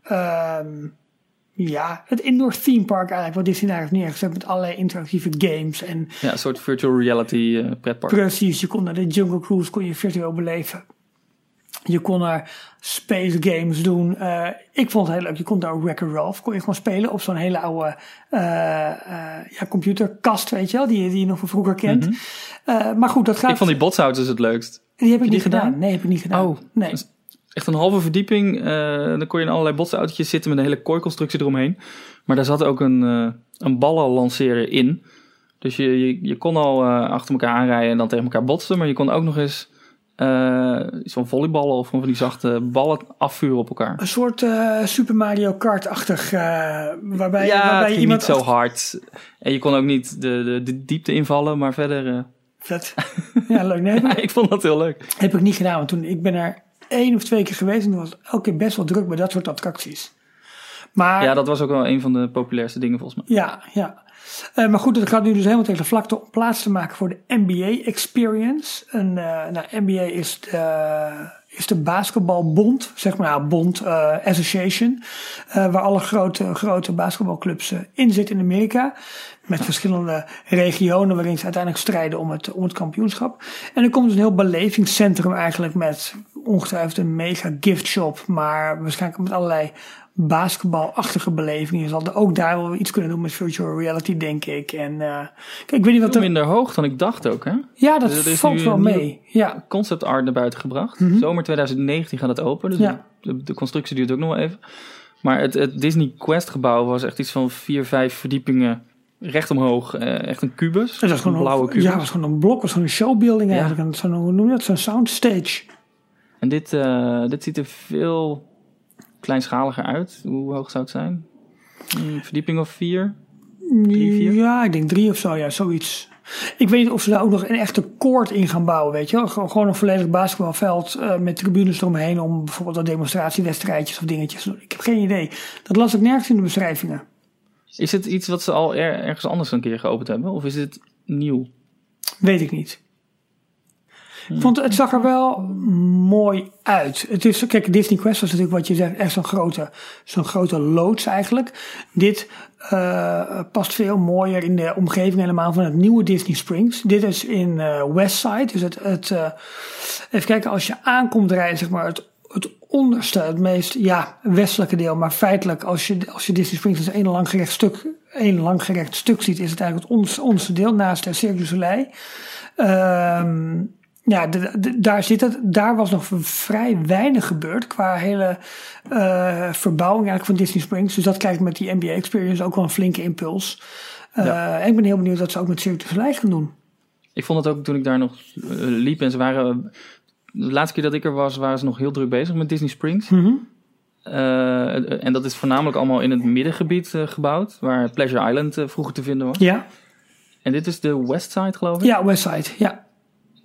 ehm, ja, het indoor theme park eigenlijk. Wat Disney daar heeft neergezet met allerlei interactieve games. En Ja, een soort virtual reality eh, pretpark. precies, je kon naar de Jungle Cruise kon je virtueel beleven. Je kon er space games doen. Eh, ik vond het heel leuk. Je kon daar Wreck-It Ralph kon je gewoon spelen op zo'n hele oude eh, eh, ja, computerkast, weet je wel, die, je- die je nog van vroeger kent. Eh, maar goed, dat gaat. Mhm. Ik vond die botshouders het leukst. die heb ik niet gedaan. gedaan? Nee, heb ik niet gedaan. Oh. nee. Echt een halve verdieping. eh, dan kon je in allerlei botsautootjes zitten met een hele kooiconstructie eromheen. Maar daar zat ook een, eh een ballenlanceerder in. Dus je, je, je kon al eh, achter elkaar aanrijden en dan tegen elkaar botsen. Maar je kon ook nog eens van volleyballen of van die zachte ballen afvuren op elkaar. Een soort Super Mario Kart-achtig, eh, waarbij, ja, waarbij je iemand niet zo hard. En je kon ook niet de, de, de diepte invallen, maar verder... Vet. Ja, leuk. Nee, ja, ik vond dat heel leuk. heb ik niet gedaan, want toen ik ben er één of twee keer geweest en toen was elke keer best wel druk bij dat soort attracties. Maar Ja, dat was ook wel een van de populairste dingen volgens mij. Ja, ja. Eh, maar goed, het gaat nu dus helemaal tegen de vlakte om plaats te maken voor de NBA Experience. En, eh, nou, NBA is de, is de basketbalbond, zeg maar, nou, bond, eh, association. eh, waar alle grote, grote basketbalclubs eh, in zitten in Amerika. Met verschillende regionen waarin ze uiteindelijk strijden om het, om het kampioenschap. En er komt dus een heel belevingscentrum eigenlijk met ongetwijfeld een mega gift shop. Maar waarschijnlijk met allerlei basketbalachtige belevingen. Je zal ook daar wel iets kunnen doen met virtual reality, denk ik. En eh, kijk, ik weet niet wat Veel er... minder hoog dan ik dacht ook, hè? Ja, dat is valt wel mee. Ja, concept art naar buiten gebracht. Zomer 2019 gaat het open. Dus Mhm. Ja. de, de constructie duurt ook nog wel even. Maar het, het Disney Quest gebouw was echt iets van vier, vijf verdiepingen recht omhoog. Eh, echt een kubus. dat was een gewoon blauwe een, kubus. ja, was gewoon een blok, een showbuilding Ja. eigenlijk. Zo'n, hoe noem je dat? Zo'n soundstage. En dit, eh, dit ziet er veel kleinschaliger uit. Hoe hoog zou het zijn? Een verdieping of vier? Drie, vier? Ja, ik denk drie of zo, ja, zoiets. Ik weet niet of ze daar ook nog een echte koord in gaan bouwen, weet je wel. Gewoon een volledig basketbalveld eh, met tribunes eromheen om bijvoorbeeld wat demonstratiewedstrijdjes of dingetjes. Ik heb geen idee. Dat las ik nergens in de beschrijvingen. Is het iets wat ze al er- ergens anders een keer geopend hebben? Of is het nieuw? Weet ik niet. Ik vond, het zag er wel mooi uit. Het is, kijk, Disney Quest was natuurlijk wat je zegt, echt zo'n grote, zo'n grote loods eigenlijk. Dit eh, past veel mooier in de omgeving helemaal van het nieuwe Disney Springs. Dit is in eh, Westside. Dus het, het eh, even kijken, als je aankomt rijden, zeg maar, het, het onderste, het meest ja, westelijke deel. Maar feitelijk, als je, als je Disney Springs als één langgerecht stuk, één langgerecht stuk ziet, is het eigenlijk het onderste, onderste deel naast de Cirque du Soleil. Ehm, ja, de- de- daar, zit het, daar was nog vrij weinig gebeurd qua hele eh, verbouwing eigenlijk van Disney Springs. Dus dat krijgt met die NBA Experience ook wel een flinke impuls. Eh, Ja. En ik ben heel benieuwd wat ze ook met Cirque du Soleil gaan doen. Ik vond het ook toen ik daar nog eh, liep en ze waren... De laatste keer dat ik er was, waren ze nog heel druk bezig met Disney Springs. Mhm. Eh, en dat is voornamelijk allemaal in het middengebied eh, gebouwd, waar Pleasure Island eh, vroeger te vinden was. Ja, En dit is de Westside, geloof ik. ja, Westside, ja.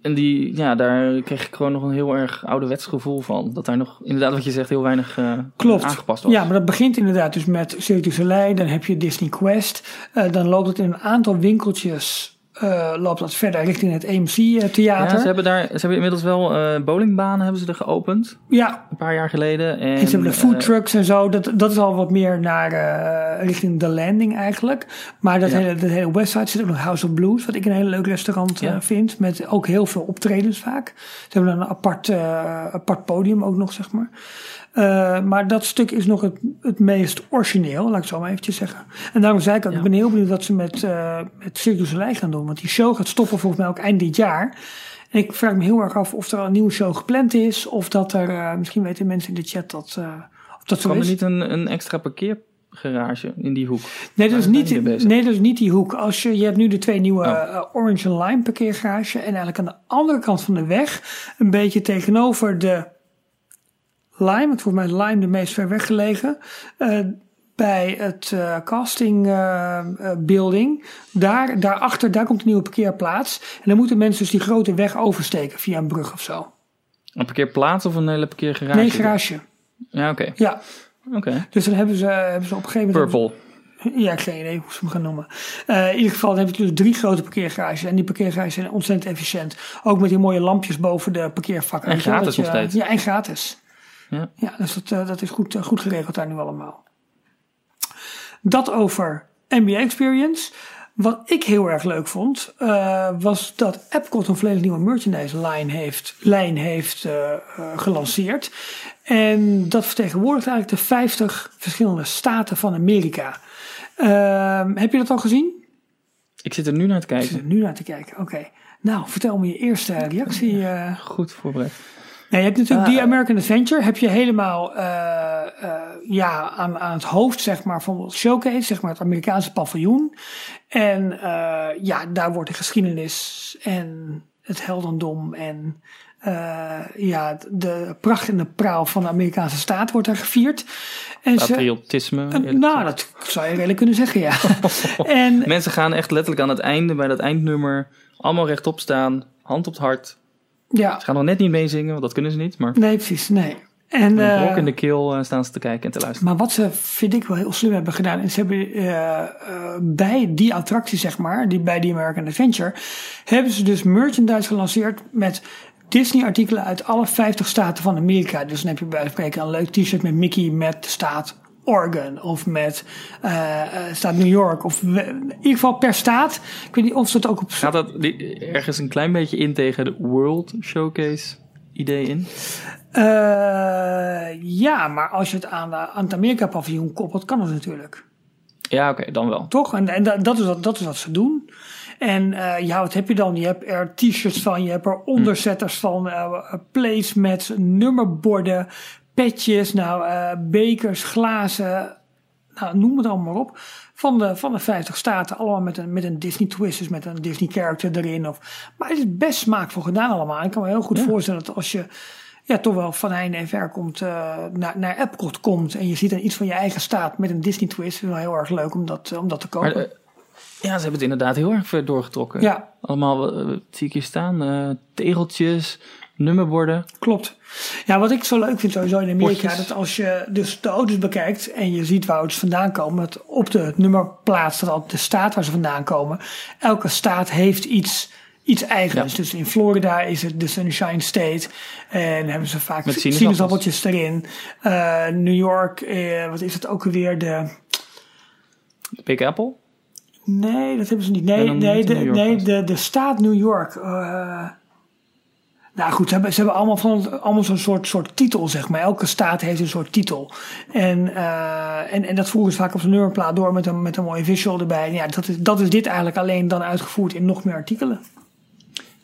En die, ja, daar kreeg ik gewoon nog een heel erg ouderwets gevoel van. Dat daar nog, inderdaad wat je zegt, heel weinig Klopt. aangepast was. Ja, maar dat begint inderdaad dus met Cirque du Soleil. Dan heb je Disney Quest. Dan loopt het in een aantal winkeltjes. Eh, loopt dat verder richting het AMC Ja, ze hebben daar, ze hebben inmiddels wel eh bowlingbanen hebben ze er geopend, ja, een paar jaar geleden. En, En ze hebben de food eh, trucks en zo. Dat, dat is al wat meer naar eh, richting de landing eigenlijk. Maar dat, Ja. hele, dat hele website zit ook nog House of Blues. Wat ik een heel leuk restaurant Ja. vind. Met ook heel veel optredens vaak. Ze hebben een apart, apart podium ook nog, zeg maar. Eh, maar dat stuk is nog het, het meest origineel, laat ik het zo maar eventjes zeggen. En daarom zei ik ook, Ja. ik ben heel benieuwd wat ze met, eh met Cirque du Soleil gaan doen. Want die show gaat stoppen volgens mij ook eind dit jaar. En ik vraag me heel erg af of er al een nieuwe show gepland is. Of dat er, eh, misschien weten mensen in de chat dat, eh, of dat zo er is. niet een, een extra parkeergarage in die hoek? Nee, dat is niet, nee, dat is niet die hoek. Als je, je hebt nu de twee nieuwe Oh. Orange en Lime parkeergarage. En eigenlijk aan de andere kant van de weg, een beetje tegenover de Lime. Het wordt mij Lime de meest ver weg gelegen. eh, bij het eh, casting eh, eh, building. Daar, daarachter, daar komt een nieuwe parkeerplaats. En dan moeten mensen dus die grote weg oversteken via een brug of zo. Een parkeerplaats of een hele parkeergarage? Nee, garage. Ja, oké. Ja, Oké. dus dan hebben ze, hebben ze op een gegeven moment... Purple. Ja, geen idee hoe ze hem gaan noemen. Eh, in ieder geval dan heb je dus drie grote parkeergarages. En die parkeergarages zijn ontzettend efficiënt. Ook met die mooie lampjes boven de parkeervakken. En gratis nog steeds. Ja, en gratis. Ja. Ja, dus dat, eh, dat is goed, eh, goed geregeld daar nu allemaal. Dat over NBA Experience. Wat ik heel erg leuk vond, eh, was dat Epcot een volledig nieuwe merchandise line heeft, lijn heeft gelanceerd. En dat vertegenwoordigt eigenlijk de 50 verschillende staten van Amerika. Ehm, heb je dat al gezien? Ik zit er nu naar te Ik zit kijken. er nu naar te kijken. Oké. Nou, vertel me je eerste reactie. Goed voorbereid. Nee, je hebt natuurlijk Ah, die American Adventure. Heb je helemaal eh, eh, ja, aan, aan het hoofd zeg maar, van showcase, zeg maar het Amerikaanse paviljoen. En eh, ja, daar wordt de geschiedenis en het heldendom en eh, ja, de pracht en de praal van de Amerikaanse staat wordt daar gevierd. En Patriotisme. eh, nou, dat zou je redelijk kunnen zeggen, ja. en Mensen gaan echt letterlijk aan het einde, bij dat eindnummer, allemaal rechtop staan, hand op het hart. Ja, Ze gaan nog net niet meezingen, want dat kunnen ze niet. Maar nee, precies, nee. En, met een eh, brok in de keel eh, staan ze te kijken en te luisteren. Maar wat ze, vind ik, wel heel slim hebben gedaan. En ze hebben eh, bij die attractie, zeg maar, die, bij die American Adventure, hebben ze dus merchandise gelanceerd met Disney-artikelen uit alle 50 staten van Amerika. Dus dan heb je bij wijze van spreken een leuk t-shirt met Mickey met de staat Oregon of met eh, eh, staat New York. Of we- in ieder geval per staat. Ik weet niet of ze dat ook op. Gaat dat die- ergens een klein beetje in tegen de World Showcase idee in? Eh, ja, maar als je het aan, de- aan het Amerika-paviljoen koppelt, kan het natuurlijk. Ja, oké, dan wel. Toch? En, en dat, dat, is wat, dat is wat ze doen. En ja, wat heb je dan? Je hebt er t-shirts van, je hebt er onderzetters van, eh placemats, nummerborden, petjes, nou, eh, bekers, glazen, nou, noem het allemaal maar op. Van de, van de 50 staten, allemaal met een, met een Disney twist, dus met een Disney character erin. Of, maar het is best smaakvol gedaan allemaal. Ik kan me heel goed voorstellen dat als je ja, toch wel van heinde en ver komt, eh, naar, naar Epcot komt en je ziet dan iets van je eigen staat met een Disney twist, is wel heel erg leuk om dat, om dat te kopen. Maar, eh, ja, ze hebben het inderdaad heel erg ver doorgetrokken. Ja. Allemaal, wat zie ik hier staan? Tegeltjes, nummerborden. Klopt. Ja, wat ik zo leuk vind sowieso in Amerika, Potjes. dat als je dus de auto's bekijkt en je ziet waar auto's vandaan komen, dat op de nummerplaat staat altijd de staat waar ze vandaan komen. Elke staat heeft iets, iets eigens. Ja. Dus in Florida is het de Sunshine State en hebben ze vaak Met sinaasappeltjes erin. Eh, New York, eh, wat is het ook alweer? De, Big Apple? nee, dat hebben ze niet. Nee, nee, de, nee de, de staat New York. eh, nou goed, ze hebben, ze hebben allemaal, van, allemaal zo'n soort, soort titel, zeg maar. Elke staat heeft een soort titel. En, eh, en, en dat voeren ze vaak op zijn nummerplaat door met een, met een mooie visual erbij. En ja, dat is, dat is dit eigenlijk alleen dan uitgevoerd in nog meer artikelen.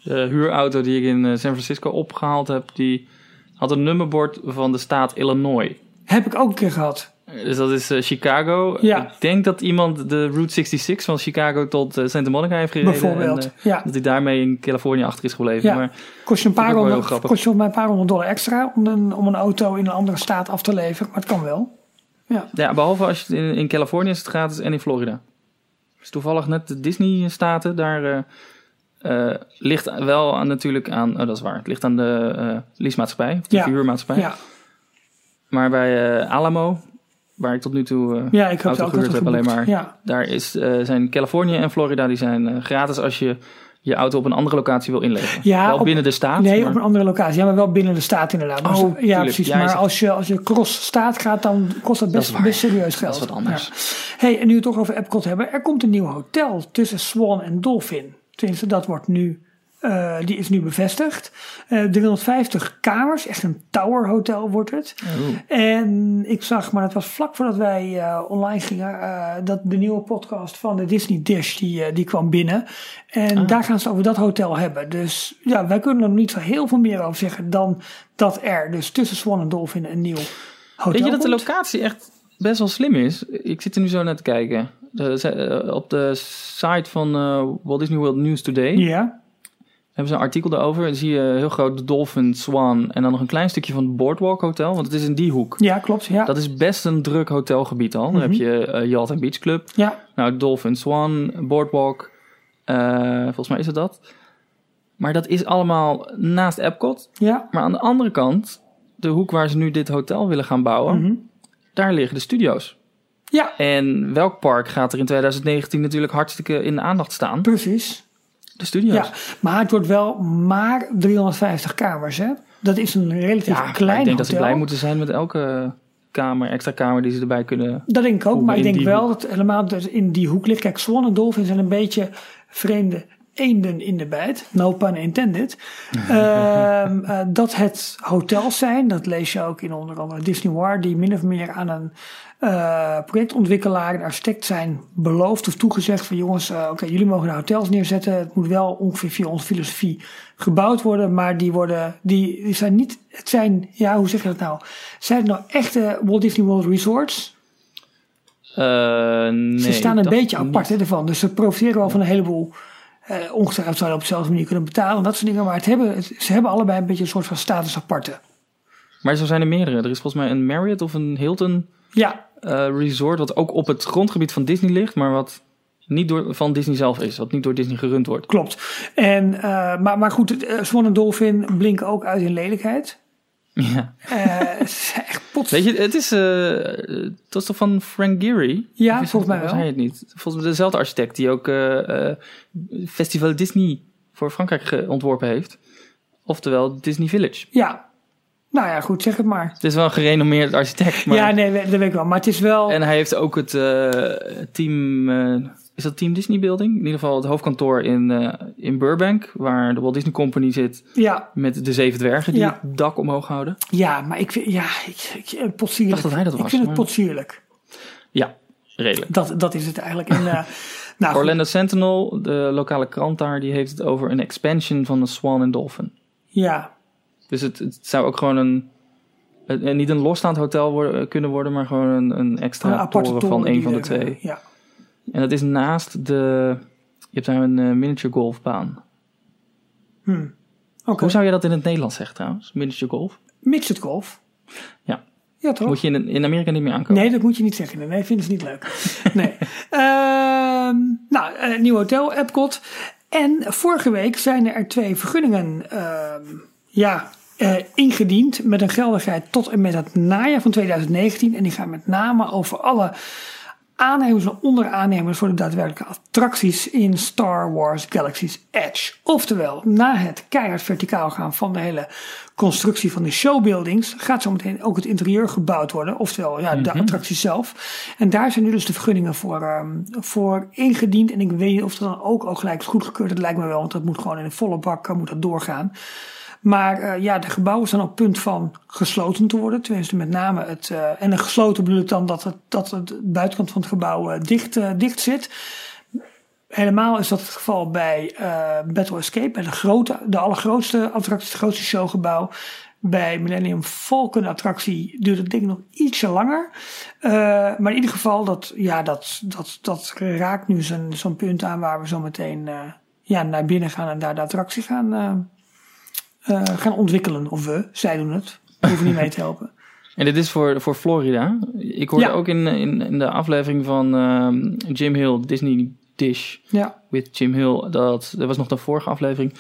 De huurauto die ik in eh, San Francisco opgehaald heb, die had een nummerbord van de staat Illinois. Heb ik ook een keer gehad. Dus dat is eh, Chicago. Ja. Ik denk dat iemand de Route 66 van Chicago tot eh, Santa Monica heeft gereden. Bijvoorbeeld, En, eh, ja. Dat hij daarmee in Californië achter is gebleven. Ja. Maar Kost je een paar honderd, kost je een paar honderd dollar extra om een, om een auto in een andere staat af te leveren. Maar het kan wel. Ja. ja, behalve als je het in, in Californië is het gratis en in Florida. Dus toevallig net de Disney-staten, daar ligt wel aan, natuurlijk aan, oh, dat is waar, het ligt aan de eh leasemaatschappij, of de Ja. verhuurmaatschappij. Ja. Maar bij Alamo, waar ik tot nu toe eh, ja, ik heb auto gehuurd heb alleen maar, Ja. daar is, eh, zijn Californië en Florida, die zijn eh, gratis als je je auto op een andere locatie wil inleveren. Ja, wel op- binnen de staat. Nee, maar- op een andere locatie. Ja, maar wel binnen de staat inderdaad. Oh, ja, precies. Ja, maar zegt- als je, als je cross staat gaat, dan kost dat best, best serieus geld. Dat is wat anders. Ja. Hey, en nu we het toch over Epcot hebben. Er komt een nieuw hotel tussen Swan en Dolphin. Tenminste, dat wordt nu Eh, die is nu bevestigd. Eh 350 kamers, echt een tower hotel wordt het. En ik zag, maar dat was vlak voordat wij eh, online gingen, dat de nieuwe podcast van de Disney Dish, die, die kwam binnen. En daar gaan ze het over dat hotel hebben. Dus ja, wij kunnen er nog niet zo heel veel meer over zeggen dan dat er dus tussen Swan en Dolphin een nieuw hotel Weet je dat de locatie echt best wel slim is? Ik zit er nu zo naar te kijken. Op de site van eh, Walt Disney World News Today Ja, hebben ze een artikel daarover. Dan zie je heel groot de Dolphin, Swan en dan nog een klein stukje van het Boardwalk Hotel. Want het is in die hoek. ja klopt. Ja. Dat is best een druk hotelgebied al. Dan Mhm. heb je eh Yacht en Beach Club. ja, Nou, Dolphin, Swan, Boardwalk. eh, volgens mij is het dat. Maar dat is allemaal naast Epcot. ja. Maar aan de andere kant, de hoek waar ze nu dit hotel willen gaan bouwen, Mhm. daar liggen de studio's. Ja, En welk park gaat er in 2019 natuurlijk hartstikke in de aandacht staan? precies. De studio's. Ja, maar het wordt wel maar 350 kamers, hè? Dat is een relatief Ja, klein ik denk dat ze hotel. blij moeten zijn met elke kamer, extra kamer die ze erbij kunnen. Dat denk ik ook, maar ik denk wel dat helemaal dat in die hoek ligt. Kijk, Swan en zijn een beetje vreemde eenden in de bijt. No pun intended. Ehm, eh, dat het hotels zijn, dat lees je ook in onder andere Disney War, die min of meer aan een eh, projectontwikkelaar en architect zijn beloofd of toegezegd van jongens, eh, oké, jullie mogen de hotels neerzetten. Het moet wel ongeveer via onze filosofie gebouwd worden, maar die worden, die, die zijn niet, het zijn, ja, hoe zeg je dat nou? Zijn het nou echte Walt Disney World Resorts? Eh, nee, Ze staan een beetje apart hè, ervan. Dus ze profiteren wel van een heleboel. eh ongetwijfeld zouden op dezelfde manier kunnen betalen en dat soort dingen. Maar het hebben, het- ze hebben allebei een beetje een soort van status aparte. Maar zo zijn er meerdere. Er is volgens mij een Marriott of een Hilton Ja, eh, resort, wat ook op het grondgebied van Disney ligt, maar wat niet door, van Disney zelf is, wat niet door Disney gerund wordt. klopt. En, eh, maar, maar goed, het, eh, Swan en Dolphin blinken ook uit in lelijkheid. Ja. Het is echt pot. Weet je, het is, dat is toch van Frank Gehry? Ja, volgens mij was wel. hij het niet? Volgens mij dezelfde architect die ook Festival Disney voor Frankrijk ontworpen heeft. Oftewel Disney Village. Ja, nou ja, goed, zeg het maar. Het is wel een gerenommeerd architect, maar... Ja, nee, dat weet ik wel. Maar het is wel. En hij heeft ook het eh, team, eh, is dat Team Disney Building? In ieder geval het hoofdkantoor in, eh, in Burbank, waar de Walt Disney Company zit Ja, met de zeven dwergen die Ja. het dak omhoog houden. ja, maar ik vind. Ja, ik, ik, potsierlijk. Ik dacht dat hij dat Ik was, vind het potsierlijk. Ja, redelijk. Dat, dat is het eigenlijk. En, nou, goed. Orlando Sentinel, de lokale krant daar, die heeft het over een expansion van de Swan en Dolphin. Ja, Dus het, het zou ook gewoon een, een- een- niet een losstaand hotel worden, kunnen worden, maar gewoon een, een extra een toren van een van de er, twee. Ja. En dat is naast de, je hebt daar een eh, miniature golfbaan. Hm. Oké. Hoe zou je dat in het Nederlands zeggen trouwens? Miniature golf? Midget golf. Ja. Ja, toch? Moet je in, in Amerika niet meer aankomen. Nee, dat moet je niet zeggen. Nee, vinden ze niet leuk. Nee. Ehm, nou, een nieuw hotel, Epcot. En vorige week zijn er twee vergunningen ehm, ja, eh, ingediend met een geldigheid tot en met het najaar van 2019. En die gaan met name over alle aannemers en onderaannemers voor de daadwerkelijke attracties in Star Wars Galaxy's Edge. Oftewel, na het keihard verticaal gaan van de hele constructie van de showbuildings, gaat zometeen ook het interieur gebouwd worden. Oftewel, ja, de attractie zelf. En daar zijn nu dus de vergunningen voor, ehm, voor ingediend. En ik weet niet of dat dan ook al gelijk is goedgekeurd. Dat lijkt me wel, want dat moet gewoon in een volle bak eh, moet dat doorgaan. Maar eh, ja, de gebouwen staan op punt van gesloten te worden. Tenminste, met name het. eh, en een gesloten bedoel dan dat het, dat het buitenkant van het gebouw eh, dicht, dicht zit. Helemaal is dat het geval bij Battle Escape, bij de, grote, de allergrootste attractie, het grootste showgebouw. Bij Millennium Falcon attractie duurt het ik nog ietsje langer. Eh, maar in ieder geval, dat, ja, dat, dat, dat raakt nu zo'n zo'n punt aan waar we zo meteen ja, naar binnen gaan en daar de attractie gaan, eh, gaan ontwikkelen. Of we, zij doen het. We hoeven niet mee te helpen. En dit is voor, voor Florida. Ik hoorde Ja. ook in, in, in de aflevering van ehm, Jim Hill, Disney Dish Ja, with Jim Hill. Dat, dat was nog de vorige aflevering.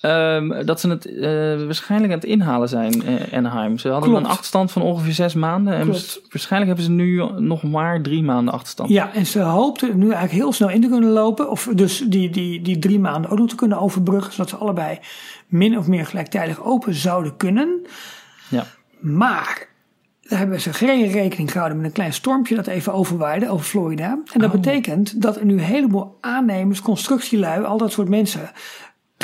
Ehm, dat ze het eh, waarschijnlijk aan het inhalen zijn, eh, Anaheim. Ze hadden Klopt. een achterstand van ongeveer zes maanden. En Klopt. waarschijnlijk hebben ze nu nog maar drie maanden achterstand. ja, en ze hoopten nu eigenlijk heel snel in te kunnen lopen. Of dus die, die, die drie maanden ook nog te kunnen overbruggen. Zodat ze allebei min of meer gelijktijdig open zouden kunnen. Ja. Maar daar hebben ze geen rekening gehouden met een klein stormpje dat even overwaaide over Florida. En dat Oh. betekent dat er nu een heleboel aannemers, constructielui, al dat soort mensen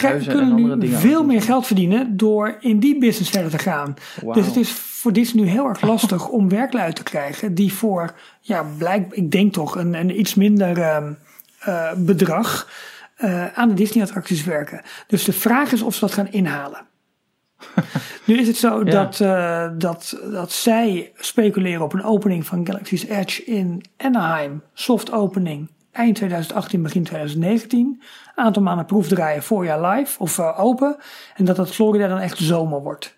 huizen kunnen nu dingen. veel meer geld verdienen door in die business verder te gaan. Dus het is voor Disney nu heel erg lastig om werklui te krijgen die voor, ja, blijk, ik denk toch, een, een iets minder ehm, eh, bedrag eh, aan de Disney-attracties werken. Dus de vraag is of ze dat gaan inhalen. nu is het zo Ja. dat, eh, dat, dat zij speculeren op een opening van Galaxy's Edge in Anaheim, soft opening, eind 2018, begin 2019. Aantal maanden proefdraaien, voorjaar live of eh, open. En dat dat Florida dan echt zomer wordt.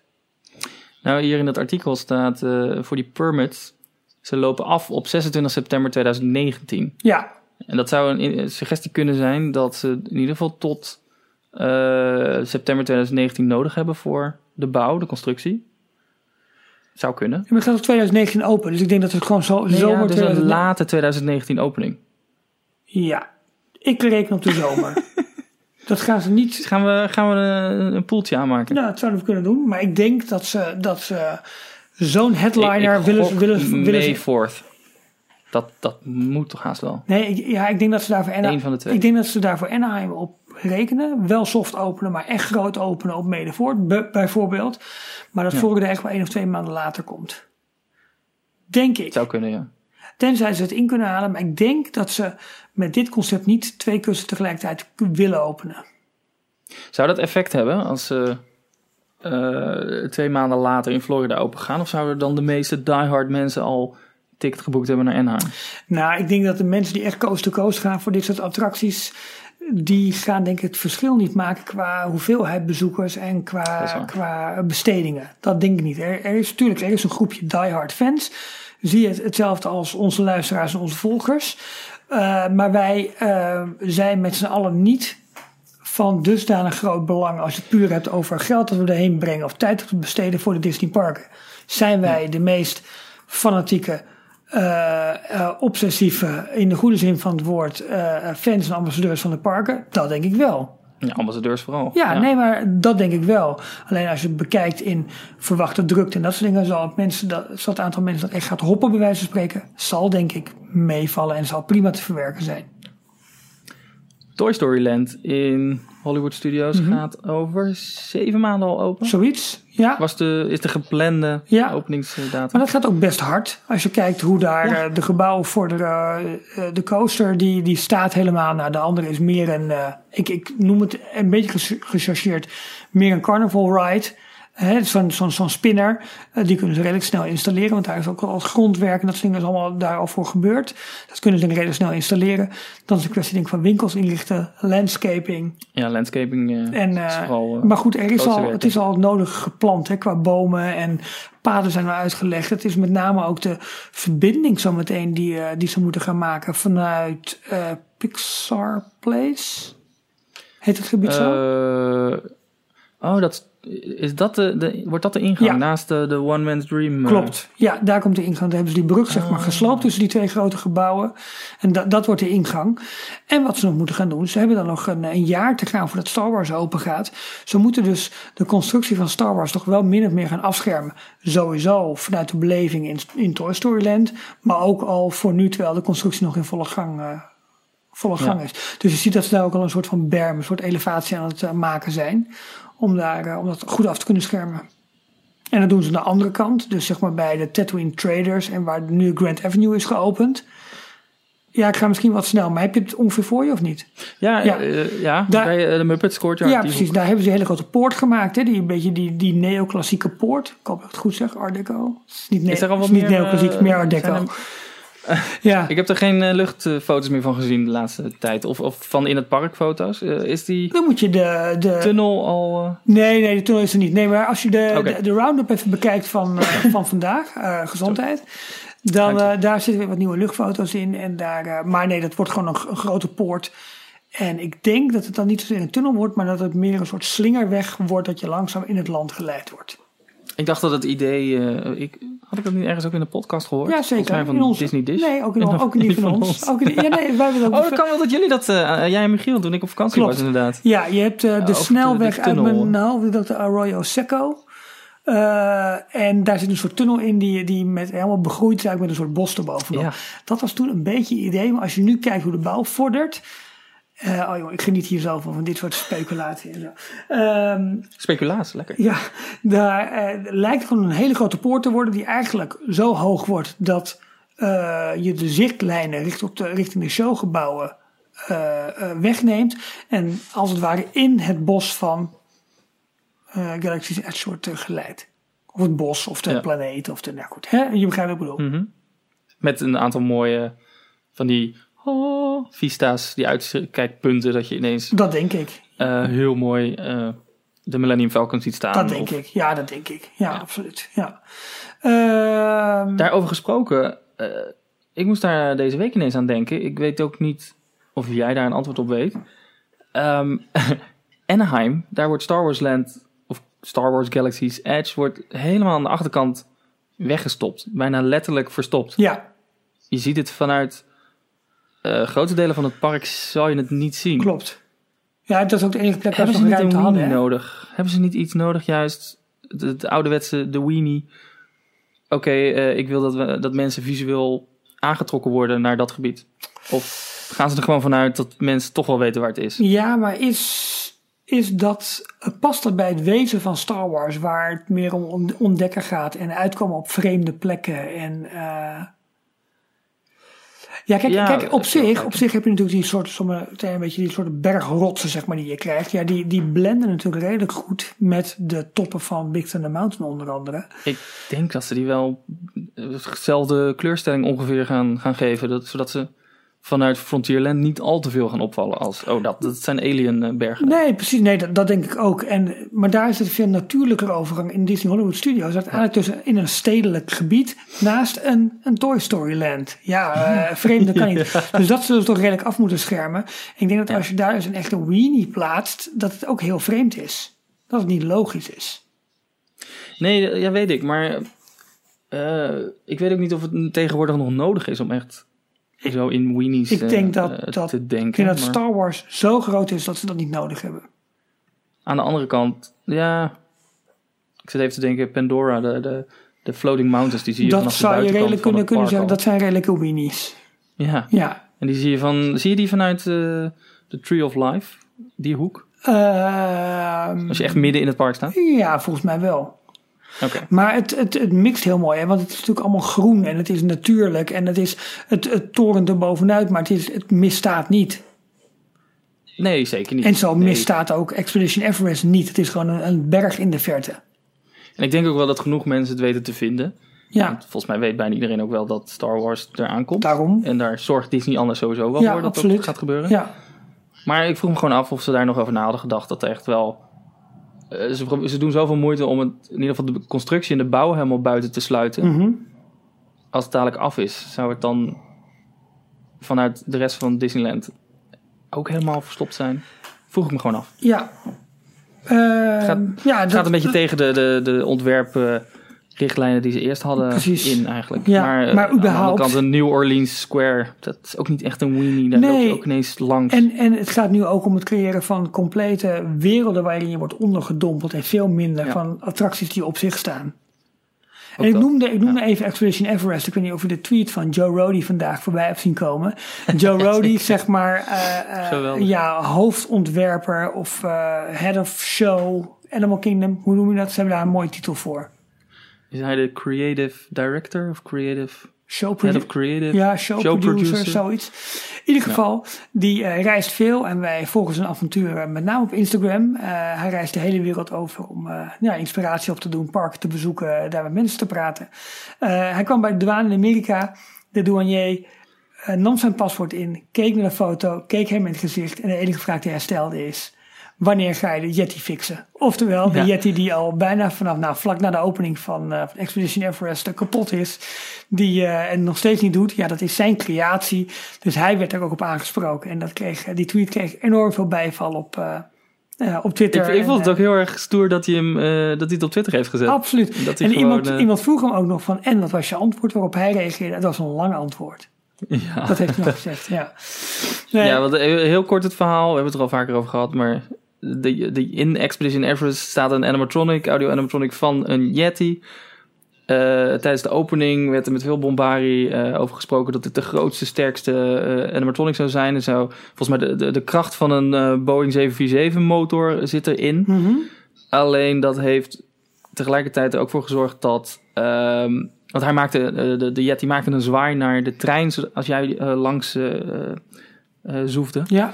Nou, hier in dat artikel staat eh, voor die permits. Ze lopen af op 26 september 2019. Ja, En dat zou een, suggestie kunnen zijn dat ze in ieder geval tot eh, september 2019 nodig hebben voor de bouw, de constructie. Zou kunnen. en het gaat op 2019 open. Dus ik denk dat het gewoon zo, Nee, zomer ja, dus een 2019 late 2019 opening. Ja, ik reken op de zomer. dat gaan ze niet. Dus gaan we, gaan we een, een poeltje aanmaken? Nou, dat zouden we kunnen doen. Maar ik denk dat ze, dat ze zo'n headliner willen, willen, willen May ze. 4th. Dat, dat moet toch haast wel. Nee, ik, ja, ik denk dat ze daarvoor Eén Ana, van de twee. ik denk dat ze daarvoor Anaheim op rekenen. Wel soft openen, maar echt groot openen op Medevoort bijvoorbeeld. Maar dat Ja. Florida echt wel één of twee maanden later komt. Denk ik. Zou kunnen, ja. Tenzij ze het in kunnen halen. Maar ik denk dat ze met dit concept niet twee kussen tegelijkertijd willen openen. Zou dat effect hebben als ze eh, twee maanden later in Florida open gaan? Of zouden dan de meeste diehard mensen al ticket geboekt hebben naar Anaheim? Nou, ik denk dat de mensen die echt coast to coast gaan voor dit soort attracties, die gaan denk ik het verschil niet maken qua hoeveelheid bezoekers en qua, qua bestedingen. Dat denk ik niet. Er, er is natuurlijk er is een groepje diehard fans. Zie je het hetzelfde als onze luisteraars en onze volgers. Eh, maar wij eh, zijn met z'n allen niet van dusdanig groot belang als je het puur hebt over geld dat we erheen brengen of tijd dat we besteden voor de Disney parken. Zijn wij de meest fanatieke, eh, obsessieve, in de goede zin van het woord, fans en ambassadeurs van de parken? Dat denk ik wel. Ja, ambassadeurs vooral. Ja, nee, maar dat denk ik wel. Alleen als je het bekijkt in verwachte drukte en dat soort dingen, zal het, mensen dat, zal het aantal mensen dat echt gaat hoppen, bij wijze van spreken, zal denk ik meevallen en zal prima te verwerken zijn. Toy Story Land in Hollywood Studios Mhm. gaat over zeven maanden al open. Zoiets, ja. Was de, is de geplande Ja. openingsdatum? Maar dat gaat ook best hard. Als je kijkt hoe daar Ja. eh, de gebouwen voor de, eh, eh, de coaster, die, die staat helemaal. Nou, de andere is meer een, ik, ik noem het een beetje gechargeerd, meer een carnival ride. Zo'n zo'n zo'n spinner, eh, die kunnen ze redelijk snel installeren, want daar is ook al het grondwerk en dat soort dingen is allemaal daar al voor gebeurd. Dat kunnen ze redelijk snel installeren. Dan is het een kwestie denk ik, van winkels inrichten, landscaping. Ja, landscaping eh, En, is eh, vooral... maar goed, er is al, het is al nodig geplant hè, qua bomen en paden zijn al uitgelegd. Het is met name ook de verbinding zometeen die, die ze moeten gaan maken vanuit Pixar Place. Heet het gebied zo? Oh, dat, is dat de, de, wordt dat de ingang Ja. naast de, de One Man's Dream? eh, Klopt. Ja, daar komt de ingang. Daar hebben ze die brug zeg Ah. maar gesloopt tussen die twee grote gebouwen. En dat dat wordt de ingang. En wat ze nog moeten gaan doen, ze hebben dan nog een, een jaar te gaan voordat Star Wars open gaat. Ze moeten dus de constructie van Star Wars toch wel min of meer gaan afschermen. Sowieso vanuit de beleving in, in Toy Story Land. Maar ook al voor nu, terwijl de constructie nog in volle gang, eh, volle gang Ja. is. Dus je ziet dat ze daar ook al een soort van berm, een soort elevatie aan het eh, maken zijn. Om, daar, eh, om dat goed af te kunnen schermen. En dat doen ze aan de andere kant, dus zeg maar bij de Tatooine Traders en waar nu Grand Avenue is geopend. Ja, ik ga misschien wat snel, maar heb je het ongeveer voor je of niet? Ja, Ja. ja. ja Daar- bij eh, de Muppets Courtyard. Ja, precies. Daar hebben ze een hele grote poort gemaakt. Hè? Die een beetje die, die neoclassieke poort. Ik hoop dat ik het goed zeg, Art Deco. Is niet, ne- Is er al wat is niet meer, neoclassiek, eh, meer Art Deco. ja. Ik heb er geen eh, luchtfoto's meer van gezien de laatste tijd. Of, of van in het park foto's. Eh, is die Dan moet je de... de tunnel al... eh, Nee, nee, de tunnel is er niet. Nee, maar als je de, de, de round-up even bekijkt van, van vandaag, gezondheid, dan daar zitten weer wat nieuwe luchtfoto's in. En daar, maar nee, dat wordt gewoon een, grote poort. En ik denk dat het dan niet zozeer een tunnel wordt, maar dat het meer een soort slingerweg wordt dat je langzaam in het land geleid wordt. Ik dacht dat het idee... ik, had ik dat niet ergens ook in de podcast gehoord? Ja, zeker. van In ons- Disney Dish. Nee, ook in, ook in die van ons. Ook in, ja, nee, wij hebben Oh, ook dat kan wel dat jullie dat... eh, jij en Michiel toen ik op vakantie Klopt. was inderdaad. Ja, je hebt eh, de over de- snelweg de uit mijn nou, dat de Arroyo Seco. Eh, en daar zit een soort tunnel in die, die met, helemaal begroeid is eigenlijk met een soort bos erbovenop. Ja. Dat was toen een beetje het idee. Maar als je nu kijkt hoe de bouw vordert. Eh, oh joh, ik geniet hier zelf van, van dit soort speculatie en zo. Ehm, Speculatie, lekker. ja, daar eh, lijkt gewoon een hele grote poort te worden die eigenlijk zo hoog wordt dat eh, je de zichtlijnen richting, op de, richting de showgebouwen wegneemt. En als het ware in het bos van Galaxy's Edge wordt geleid. Of het bos, of de Ja. planeet, of de, nou goed, hè? je begrijpt wat ik bedoel. Mhm. Met een aantal mooie van die oh, vista's, die uitkijkpunten, dat je ineens Dat denk ik. eh, heel mooi eh, de Millennium Falcon ziet staan. Dat denk Of- ik. Ja, dat denk ik. Ja, absoluut. Ja. Ehm, Daarover gesproken, eh, ik moest daar deze week ineens aan denken. Ik weet ook niet of jij daar een antwoord op weet. Ehm, Anaheim, daar wordt Star Wars Land, of Star Wars Galaxy's Edge, wordt helemaal aan de achterkant weggestopt. Bijna letterlijk verstopt. ja, Je ziet het vanuit eh, grote delen van het park, zal je het niet zien. klopt. Ja, dat is ook de enige plek waar Hebben ze nog niet een ruimte weenie hadden. hè? nodig? Hebben ze niet iets nodig, juist de, de ouderwetse, de weenie? Oké, eh, ik wil dat, we, dat mensen visueel aangetrokken worden naar dat gebied. Of gaan ze er gewoon vanuit dat mensen toch wel weten waar het is? Ja, maar is, is dat, past dat bij het wezen van Star Wars, waar het meer om on- ontdekken gaat en uitkomen op vreemde plekken en... eh, ja, kijk, Ja, kijk op, zich, op zich heb je natuurlijk die soort, sommige, een beetje die soort bergrotsen, zeg maar, die je krijgt. Ja, die, die blenden natuurlijk redelijk goed met de toppen van Big Thunder Mountain onder andere. Ik denk dat ze die wel eh, dezelfde kleurstelling ongeveer gaan, gaan geven. Dat, zodat ze vanuit Frontierland niet al te veel gaan opvallen als... Oh, dat, dat zijn alien eh, bergen. Nee, precies. Nee, dat, dat denk ik ook. En, maar daar is het veel natuurlijker overgang in Disney Hollywood Studios. Uiteindelijk tussen in een stedelijk gebied naast een, een Toy Story Land. Ja, eh vreemde kan niet. Dus dat zullen ze toch redelijk af moeten schermen. En ik denk dat Ja. als je daar dus een echte weenie plaatst, dat het ook heel vreemd is. Dat het niet logisch is. Nee, ja, weet ik. Maar eh, ik weet ook niet of het tegenwoordig nog nodig is om echt zo in weenies Ik eh, denk dat- eh, dat- te denken. Ik denk dat maar Star Wars zo groot is dat ze dat niet nodig hebben. Aan de andere kant, ja... Ik zit even te denken, Pandora, de, de, de Floating Mountains, die zie je Dat vanaf de zou je buitenkant redelijk van kunnen, het kunnen zeggen. Dat zijn redelijke weenies. Ja, Ja. en die zie je, van, zie je die vanuit eh, de Tree of Life? Die hoek? Ehm, Als je echt midden in het park staat? ja, volgens mij wel. Maar het, het, het mixt heel mooi, hè? want het is natuurlijk allemaal groen en het is natuurlijk en het is het, het torent er bovenuit, maar het, is, het misstaat niet. Nee, zeker niet. En zo Nee. misstaat ook Expedition Everest niet. Het is gewoon een, een berg in de verte. En ik denk ook wel dat genoeg mensen het weten te vinden. Ja, Want volgens mij weet bijna iedereen ook wel dat Star Wars eraan komt. daarom. En daar zorgt Disney anders sowieso wel Ja, voor dat absoluut. dat gaat gebeuren. Ja, Maar ik vroeg me gewoon af of ze daar nog over na hadden gedacht. Dat er echt wel... eh, ze, ze doen zoveel moeite om het, in ieder geval de constructie en de bouw helemaal buiten te sluiten. mhm. Als het dadelijk af is, zou het dan vanuit de rest van Disneyland ook helemaal verstopt zijn? Vroeg ik me gewoon af. ja. Ehm, Gaat- ja, Het dat- gaat een beetje tegen de, de, de ontwerprichtlijnen die ze eerst hadden Precies. in eigenlijk. Ja, maar, maar aan de überhaupt- andere kant een New Orleans Square, dat is ook niet echt een weenie. Daar loop Nee. je ook ineens langs. En, en het gaat nu ook om het creëren van complete werelden waarin je wordt ondergedompeld en veel minder Ja. van attracties die op zich staan. En ik dat. noemde, ik noemde even Expedition Everest. Ik weet niet of je de tweet van Joe Rody vandaag voorbij hebt zien komen. Joe Rody, zeg maar, eh, eh, ja, hoofdontwerper of eh, head of show, Animal Kingdom. Hoe noem je dat? Ze hebben daar een mooie titel voor. Is hij de creative director of creative Show head of creative? Ja, show, Show producer, producer. zoiets. In ieder geval, die eh, reist veel en wij volgen zijn avonturen met name op Instagram. Eh, hij reist de hele wereld over om eh, ja, inspiratie op te doen, parken te bezoeken, daar met mensen te praten. Eh, hij kwam bij de douane in Amerika. De douanier eh, nam zijn paspoort in, keek naar de foto, keek hem in het gezicht en de enige vraag die hij stelde is... Wanneer ga je de Yeti fixen? Oftewel, de Ja. Yeti die al bijna vanaf, nou, vlak na de opening van, eh, van Expedition Everest kapot is. Die eh en nog steeds niet doet. Ja, dat is zijn creatie. Dus hij werd er ook op aangesproken. En dat kreeg, eh, die tweet kreeg enorm veel bijval op, op Twitter. Ik, ik En, vond het ook heel erg stoer dat hij, hem, dat hij het op Twitter heeft gezet. Absoluut. Dat En gewoon, iemand, iemand vroeg hem ook nog van, en wat was je antwoord? Waarop hij reageerde, het was een lang antwoord. Ja. Dat heeft hij nog gezegd, ja. Nee, Ja, want eh, heel kort het verhaal. We hebben het er al vaker over gehad. Maar de, de, in Expedition Everest staat een animatronic, audio animatronic van een Yeti. Eh, tijdens de opening werd er met veel bombarie eh, over gesproken dat het de grootste, sterkste eh animatronic zou zijn. Er zou volgens mij de, de, de kracht van een Boeing 747 motor zit erin. Mhm. Alleen dat heeft tegelijkertijd er ook voor gezorgd dat. ehm, want hij maakte, de, de Yeti maakte een zwaai naar de trein als jij langs zoefde. Ja,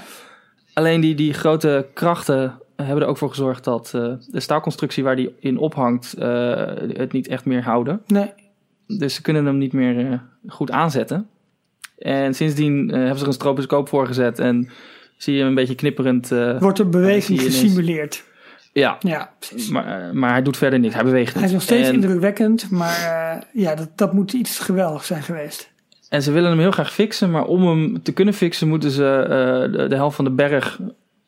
Alleen die, die grote krachten hebben er ook voor gezorgd dat eh, de staalconstructie waar die in ophangt eh, het niet echt meer houden. nee. Dus ze kunnen hem niet meer eh, goed aanzetten. En sindsdien hebben ze er een stroboscoop voor gezet en zie je hem een beetje knipperend. Wordt er beweging gesimuleerd. ja, Ja, precies. maar, maar hij doet verder niks. Hij beweegt niet. Hij is nog steeds en, indrukwekkend, maar ja, dat, dat moet iets geweldigs zijn geweest. En ze willen hem heel graag fixen, maar om hem te kunnen fixen moeten ze eh, de, de helft van de berg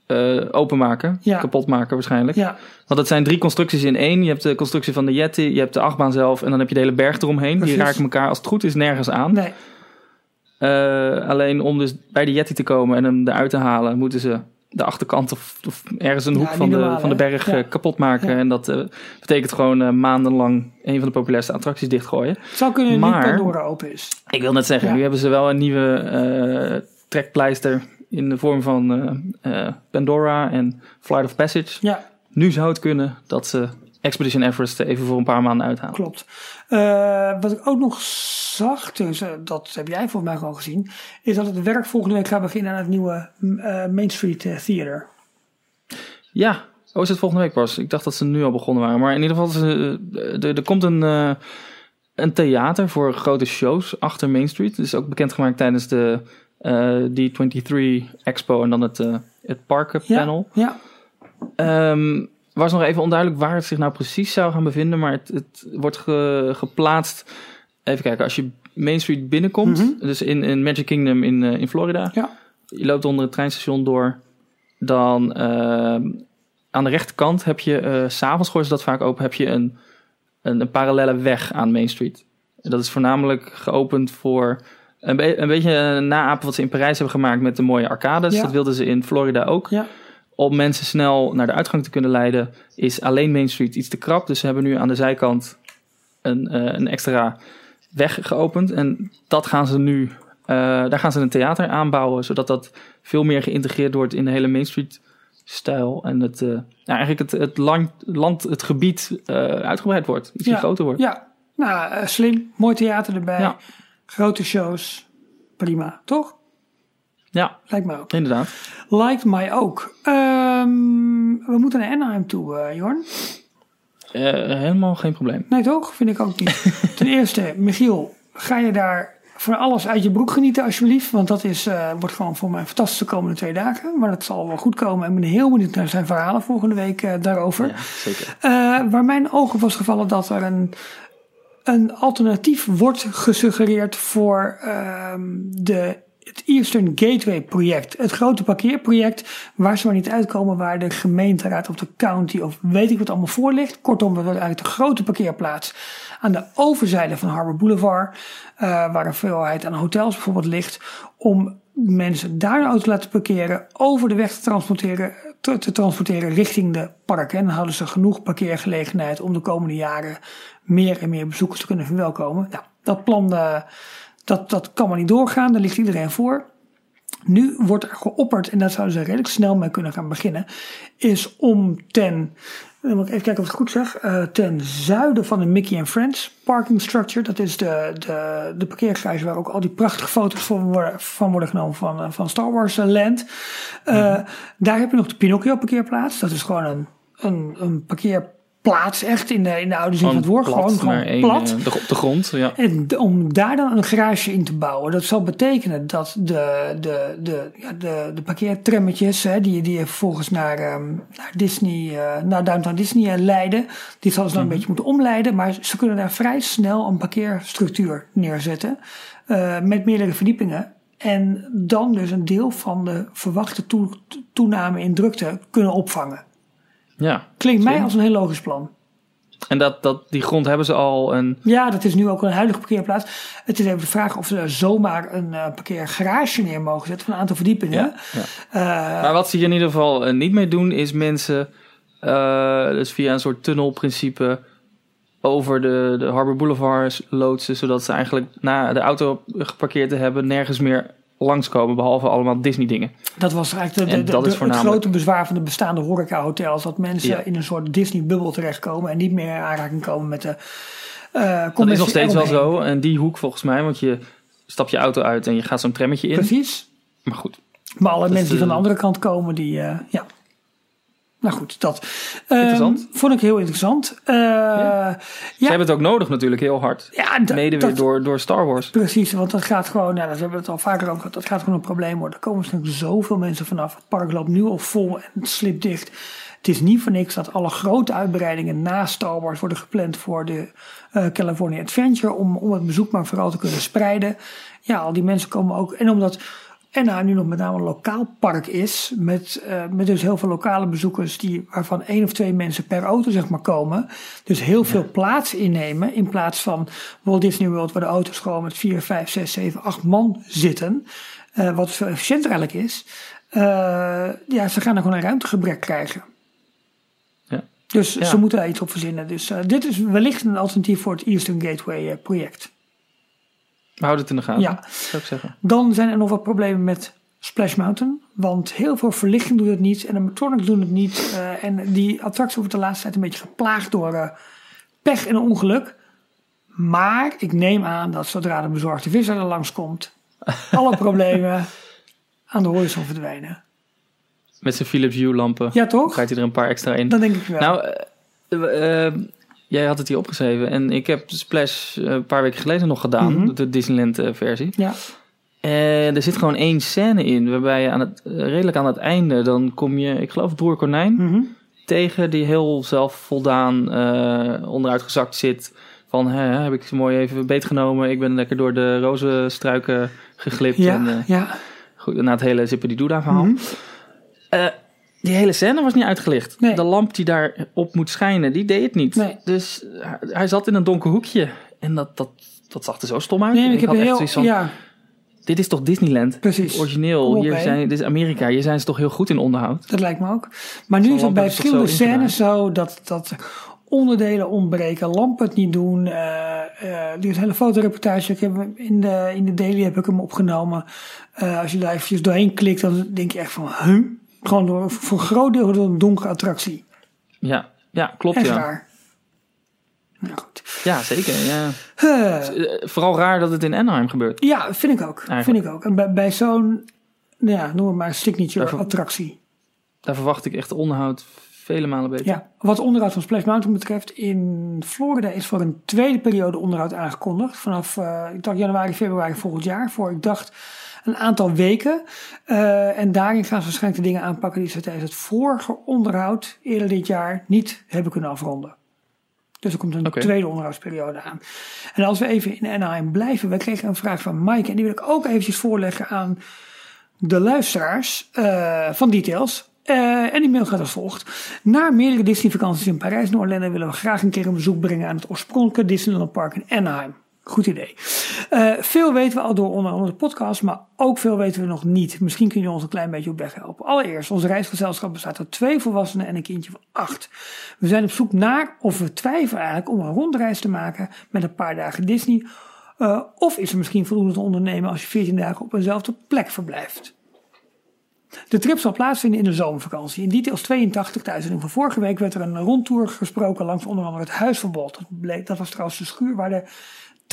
eh, openmaken. Ja. Kapot maken waarschijnlijk. Ja, Want het zijn drie constructies in één. Je hebt de constructie van de Yeti, je hebt de achtbaan zelf en dan heb je de hele berg eromheen. Precies. Die raken elkaar als het goed is nergens aan. nee. Eh, alleen om dus bij de Yeti te komen en hem eruit te halen, moeten ze de achterkant of, of ergens een hoek van de, van de berg Ja. eh, kapot maken. Ja. En dat eh, betekent gewoon eh, maandenlang een van de populairste attracties dichtgooien. Het zou kunnen Maar- Pandora open is. Ik wil net zeggen, nu hebben ze wel een nieuwe trekpleister in de vorm van Pandora en Flight of Passage. Ja, Nu zou het kunnen dat ze Expedition Everest even voor een paar maanden uithalen. klopt. Eh, wat ik ook nog zag, dus, eh, dat heb jij volgens mij gewoon gezien, is dat het werk volgende week gaat beginnen aan het nieuwe eh, Main Street Theater. Ja, oh is het volgende week pas? Ik dacht dat ze nu al begonnen waren. Maar in ieder geval, er, er komt een, een theater voor grote shows achter Main Street. Dat is ook bekendgemaakt tijdens de eh, D23 Expo en dan het, het Parken Ja, panel. ja, Ehm was nog even onduidelijk waar het zich nou precies zou gaan bevinden. Maar het, het wordt ge- geplaatst. Even kijken, als je Main Street binnenkomt, Mhm. dus in, in Magic Kingdom in, eh, in Florida. Ja. Je loopt onder het treinstation door. Dan ehm, aan de rechterkant heb je, s s'avonds gooien ze dat vaak open, heb je een, een, een parallele weg aan Main Street. En dat is voornamelijk geopend voor een, be- een beetje een naapen wat ze in Parijs hebben gemaakt met de mooie arcades. Ja. Dat wilden ze in Florida ook. ja. Om mensen snel naar de uitgang te kunnen leiden, is alleen Main Street iets te krap. Dus ze hebben nu aan de zijkant een, eh, een extra weg geopend. En dat gaan ze nu, eh, daar gaan ze een theater aanbouwen, zodat dat veel meer geïntegreerd wordt in de hele Main Street stijl. En het, eh, eigenlijk het, het land, land, het gebied uitgebreid wordt, iets Ja. groter wordt. Ja, nou, slim. Mooi theater erbij. Ja. Grote shows. Prima, toch? Ja, Lijkt me ook. inderdaad. Lijkt mij ook. Ehm, we moeten naar Anaheim toe, eh Jorn. Eh, helemaal geen probleem. Nee, toch? Vind ik ook niet. Ten eerste, Michiel, ga je daar van alles uit je broek genieten, alsjeblieft? Want dat is, eh, wordt gewoon voor mij fantastisch de komende twee dagen. Maar dat zal wel goed komen. En ik ben heel benieuwd naar zijn verhalen volgende week daarover. Ja, zeker. Waar mijn ogen was gevallen dat er een, een alternatief wordt gesuggereerd voor ehm, de, het Eastern Gateway project. Het grote parkeerproject waar ze maar niet uitkomen waar de gemeenteraad of de county of weet ik wat allemaal voor ligt. Kortom, dat wordt eigenlijk de grote parkeerplaats aan de overzijde van Harbor Boulevard. eh, waar een veelheid aan hotels bijvoorbeeld ligt. Om mensen daar een auto te laten parkeren, over de weg te transporteren, te, te transporteren richting de parken. En dan houden ze genoeg parkeergelegenheid om de komende jaren meer en meer bezoekers te kunnen verwelkomen. Nou, dat plan eh, dat, dat kan maar niet doorgaan, daar ligt iedereen voor. Nu wordt er geopperd, en daar zouden ze redelijk snel mee kunnen gaan beginnen, is om ten, even kijken of ik het goed zeg, eh, ten zuiden van de Mickey and Friends parking structure. Dat is de, de, de parkeergarage waar ook al die prachtige foto's van worden, van worden genomen van, eh, van Star Wars Land. Eh, Daar heb je nog de Pinocchio parkeerplaats. Dat is gewoon een, een, een parkeerplaats echt in de, in de oude zin van het woord. plat, Gewoon, gewoon plat. eh, de, op de grond, ja. En om daar dan een garage in te bouwen, dat zal betekenen dat de, de, de, ja, de, de parkeertrammetjes, hè, die, die vervolgens naar, ehm, naar Disney, eh, naar Downtown Disney eh, leiden, die zullen ze dan een beetje moeten omleiden, maar ze kunnen daar vrij snel een parkeerstructuur neerzetten, met meerdere verdiepingen. En dan dus een deel van de verwachte toe- toename in drukte kunnen opvangen. Ja. Klinkt mij als een heel logisch plan. En dat, dat, die grond hebben ze al. En Ja, dat is nu ook een huidige parkeerplaats. Het is even de vraag of ze zomaar een eh, parkeergarage neer mogen zetten van een aantal verdiepingen. Ja, ja. Eh, Maar wat ze hier in ieder geval eh, niet mee doen, is mensen, dus via een soort tunnelprincipe, over de, de Harbor Boulevard loodsen, zodat ze eigenlijk na de auto geparkeerd te hebben nergens meer langskomen, behalve allemaal Disney dingen. Dat was eigenlijk de, de, het grote bezwaar van de bestaande horecahotels. Dat mensen Ja. in een soort Disney-bubbel terechtkomen en niet meer in aanraking komen met de eh Dat is nog steeds wel zo. En die hoek volgens mij, want je stapt je auto uit en je gaat zo'n trammetje in. Precies. Maar goed, Maar alle mensen die van de andere kant komen, die, eh, ja. Nou goed, dat. Ehm, vond ik heel interessant. Eh, ja. ze hebben het ook nodig natuurlijk heel hard. ja, Mede weer dat- door, door Star Wars. Precies, want dat gaat gewoon, nou, dat hebben we het al vaker over gehad, dat gaat gewoon een probleem worden. Er komen natuurlijk zoveel mensen vanaf. Het park loopt nu al vol en slipdicht. Het is niet voor niks dat alle grote uitbreidingen na Star Wars worden gepland voor de eh, California Adventure. Om, om het bezoek maar vooral te kunnen spreiden. Ja, al die mensen komen ook. En omdat Anaheim nu nog met name een lokaal park is. Met, eh, met dus heel veel lokale bezoekers. Die, waarvan één of twee mensen per auto zeg maar komen. Dus heel veel plaats innemen. In plaats van Walt Disney World waar de auto's gewoon met 4, 5, 6, 7, 8 man zitten. Eh, wat veel efficiënter eigenlijk is. Eh, ja, ze gaan er gewoon een ruimtegebrek krijgen. Ja. Dus Ja. ze moeten daar iets op verzinnen. Dus dit is wellicht een alternatief voor het Eastern Gateway project. We houden het in de gaten, Ja. zou ik zeggen. Dan zijn er nog wat problemen met Splash Mountain. Want heel veel verlichting doet het niet. En de animatronics doen het niet. eh, en die attractie wordt de laatste tijd een beetje geplaagd door eh, pech en ongeluk. Maar ik neem aan dat zodra de bezorgde visser er langskomt... alle problemen aan de horizon verdwijnen. Met zijn Philips Hue lampen Ja, toch? krijgt hij er een paar extra in. Dat denk ik wel. Nou, eh, jij had het hier opgeschreven. En ik heb Splash eh, een paar weken geleden nog gedaan. Mhm. De Disneyland eh, versie. ja. En er zit gewoon één scène in. Waarbij je aan het, eh, redelijk aan het einde. Dan kom je, ik geloof broer Konijn. Mhm. Tegen die heel zelfvoldaan onderuit gezakt zit. Van hè, heb ik ze mooi even beetgenomen. Ik ben lekker door de rozenstruiken geglipt. ja, En, ja. goed, na het hele Zippity-Doodah verhaal. Mhm. Eh, die hele scène was niet uitgelicht. Nee. De lamp die daar op moet schijnen, die deed het niet. Nee. Dus hij- hij zat in een donker hoekje. En dat, dat, dat zag er zo stom uit. Nee, En ik heb had een echt heel... zoiets van, Ja, dit is toch Disneyland? precies. Origineel. Op, Hier zijn, dit is Amerika. Hier zijn ze toch heel goed in onderhoud. Dat lijkt me ook. Maar nu is het bij verschillende scènes zo dat, dat onderdelen ontbreken, lampen het niet doen. eh eh die hele fotoreportage, ik heb in de, in de daily heb ik hem opgenomen. Eh, als je daar eventjes doorheen klikt, dan denk je echt van, huh? Gewoon door, voor een groot deel door een donkere attractie. Ja, ja klopt Echt ja. raar. Nou goed. Ja, zeker. Ja. Eh, Vooral raar dat het in Anaheim gebeurt. ja, vind ik ook. Eigenlijk. Vind ik ook. En bij, bij zo'n, nou ja, noem het maar signature attractie. Daar verwacht ik echt onderhoud vele malen beter. Ja, wat onderhoud van Splash Mountain betreft, in Florida is voor een tweede periode onderhoud aangekondigd. Vanaf, ik dacht januari, februari volgend jaar. Voor, ik dacht, een aantal weken. Eh, en daarin gaan ze waarschijnlijk de dingen aanpakken die ze tijdens het vorige onderhoud eerder dit jaar niet hebben kunnen afronden. Dus er komt een tweede onderhoudsperiode aan. En als we even in Anaheim blijven, we kregen een vraag van Mike en die wil ik ook eventjes voorleggen aan de luisteraars eh, van Details. Eh, en die mail gaat als volgt. Na meerdere Disney-vakanties in Parijs en Orlando willen we graag een keer een bezoek brengen aan het oorspronkelijke Disneyland Park in Anaheim. Goed idee. Eh, veel weten we al door onder andere de podcast, maar ook veel weten we nog niet. Misschien kun je ons een klein beetje op weg helpen. Allereerst, ons reisgezelschap bestaat uit twee volwassenen en een kindje van acht. We zijn op zoek naar, of we twijfelen eigenlijk, om een rondreis te maken met een paar dagen Disney. Eh, of is er misschien voldoende te ondernemen als je 14 dagen op eenzelfde plek verblijft? De trip zal plaatsvinden in de zomervakantie. In details 82 thuis. En van vorige week werd er een rondtour gesproken langs onder andere het Huisverbod. Dat, bleek, dat was trouwens de schuur waar de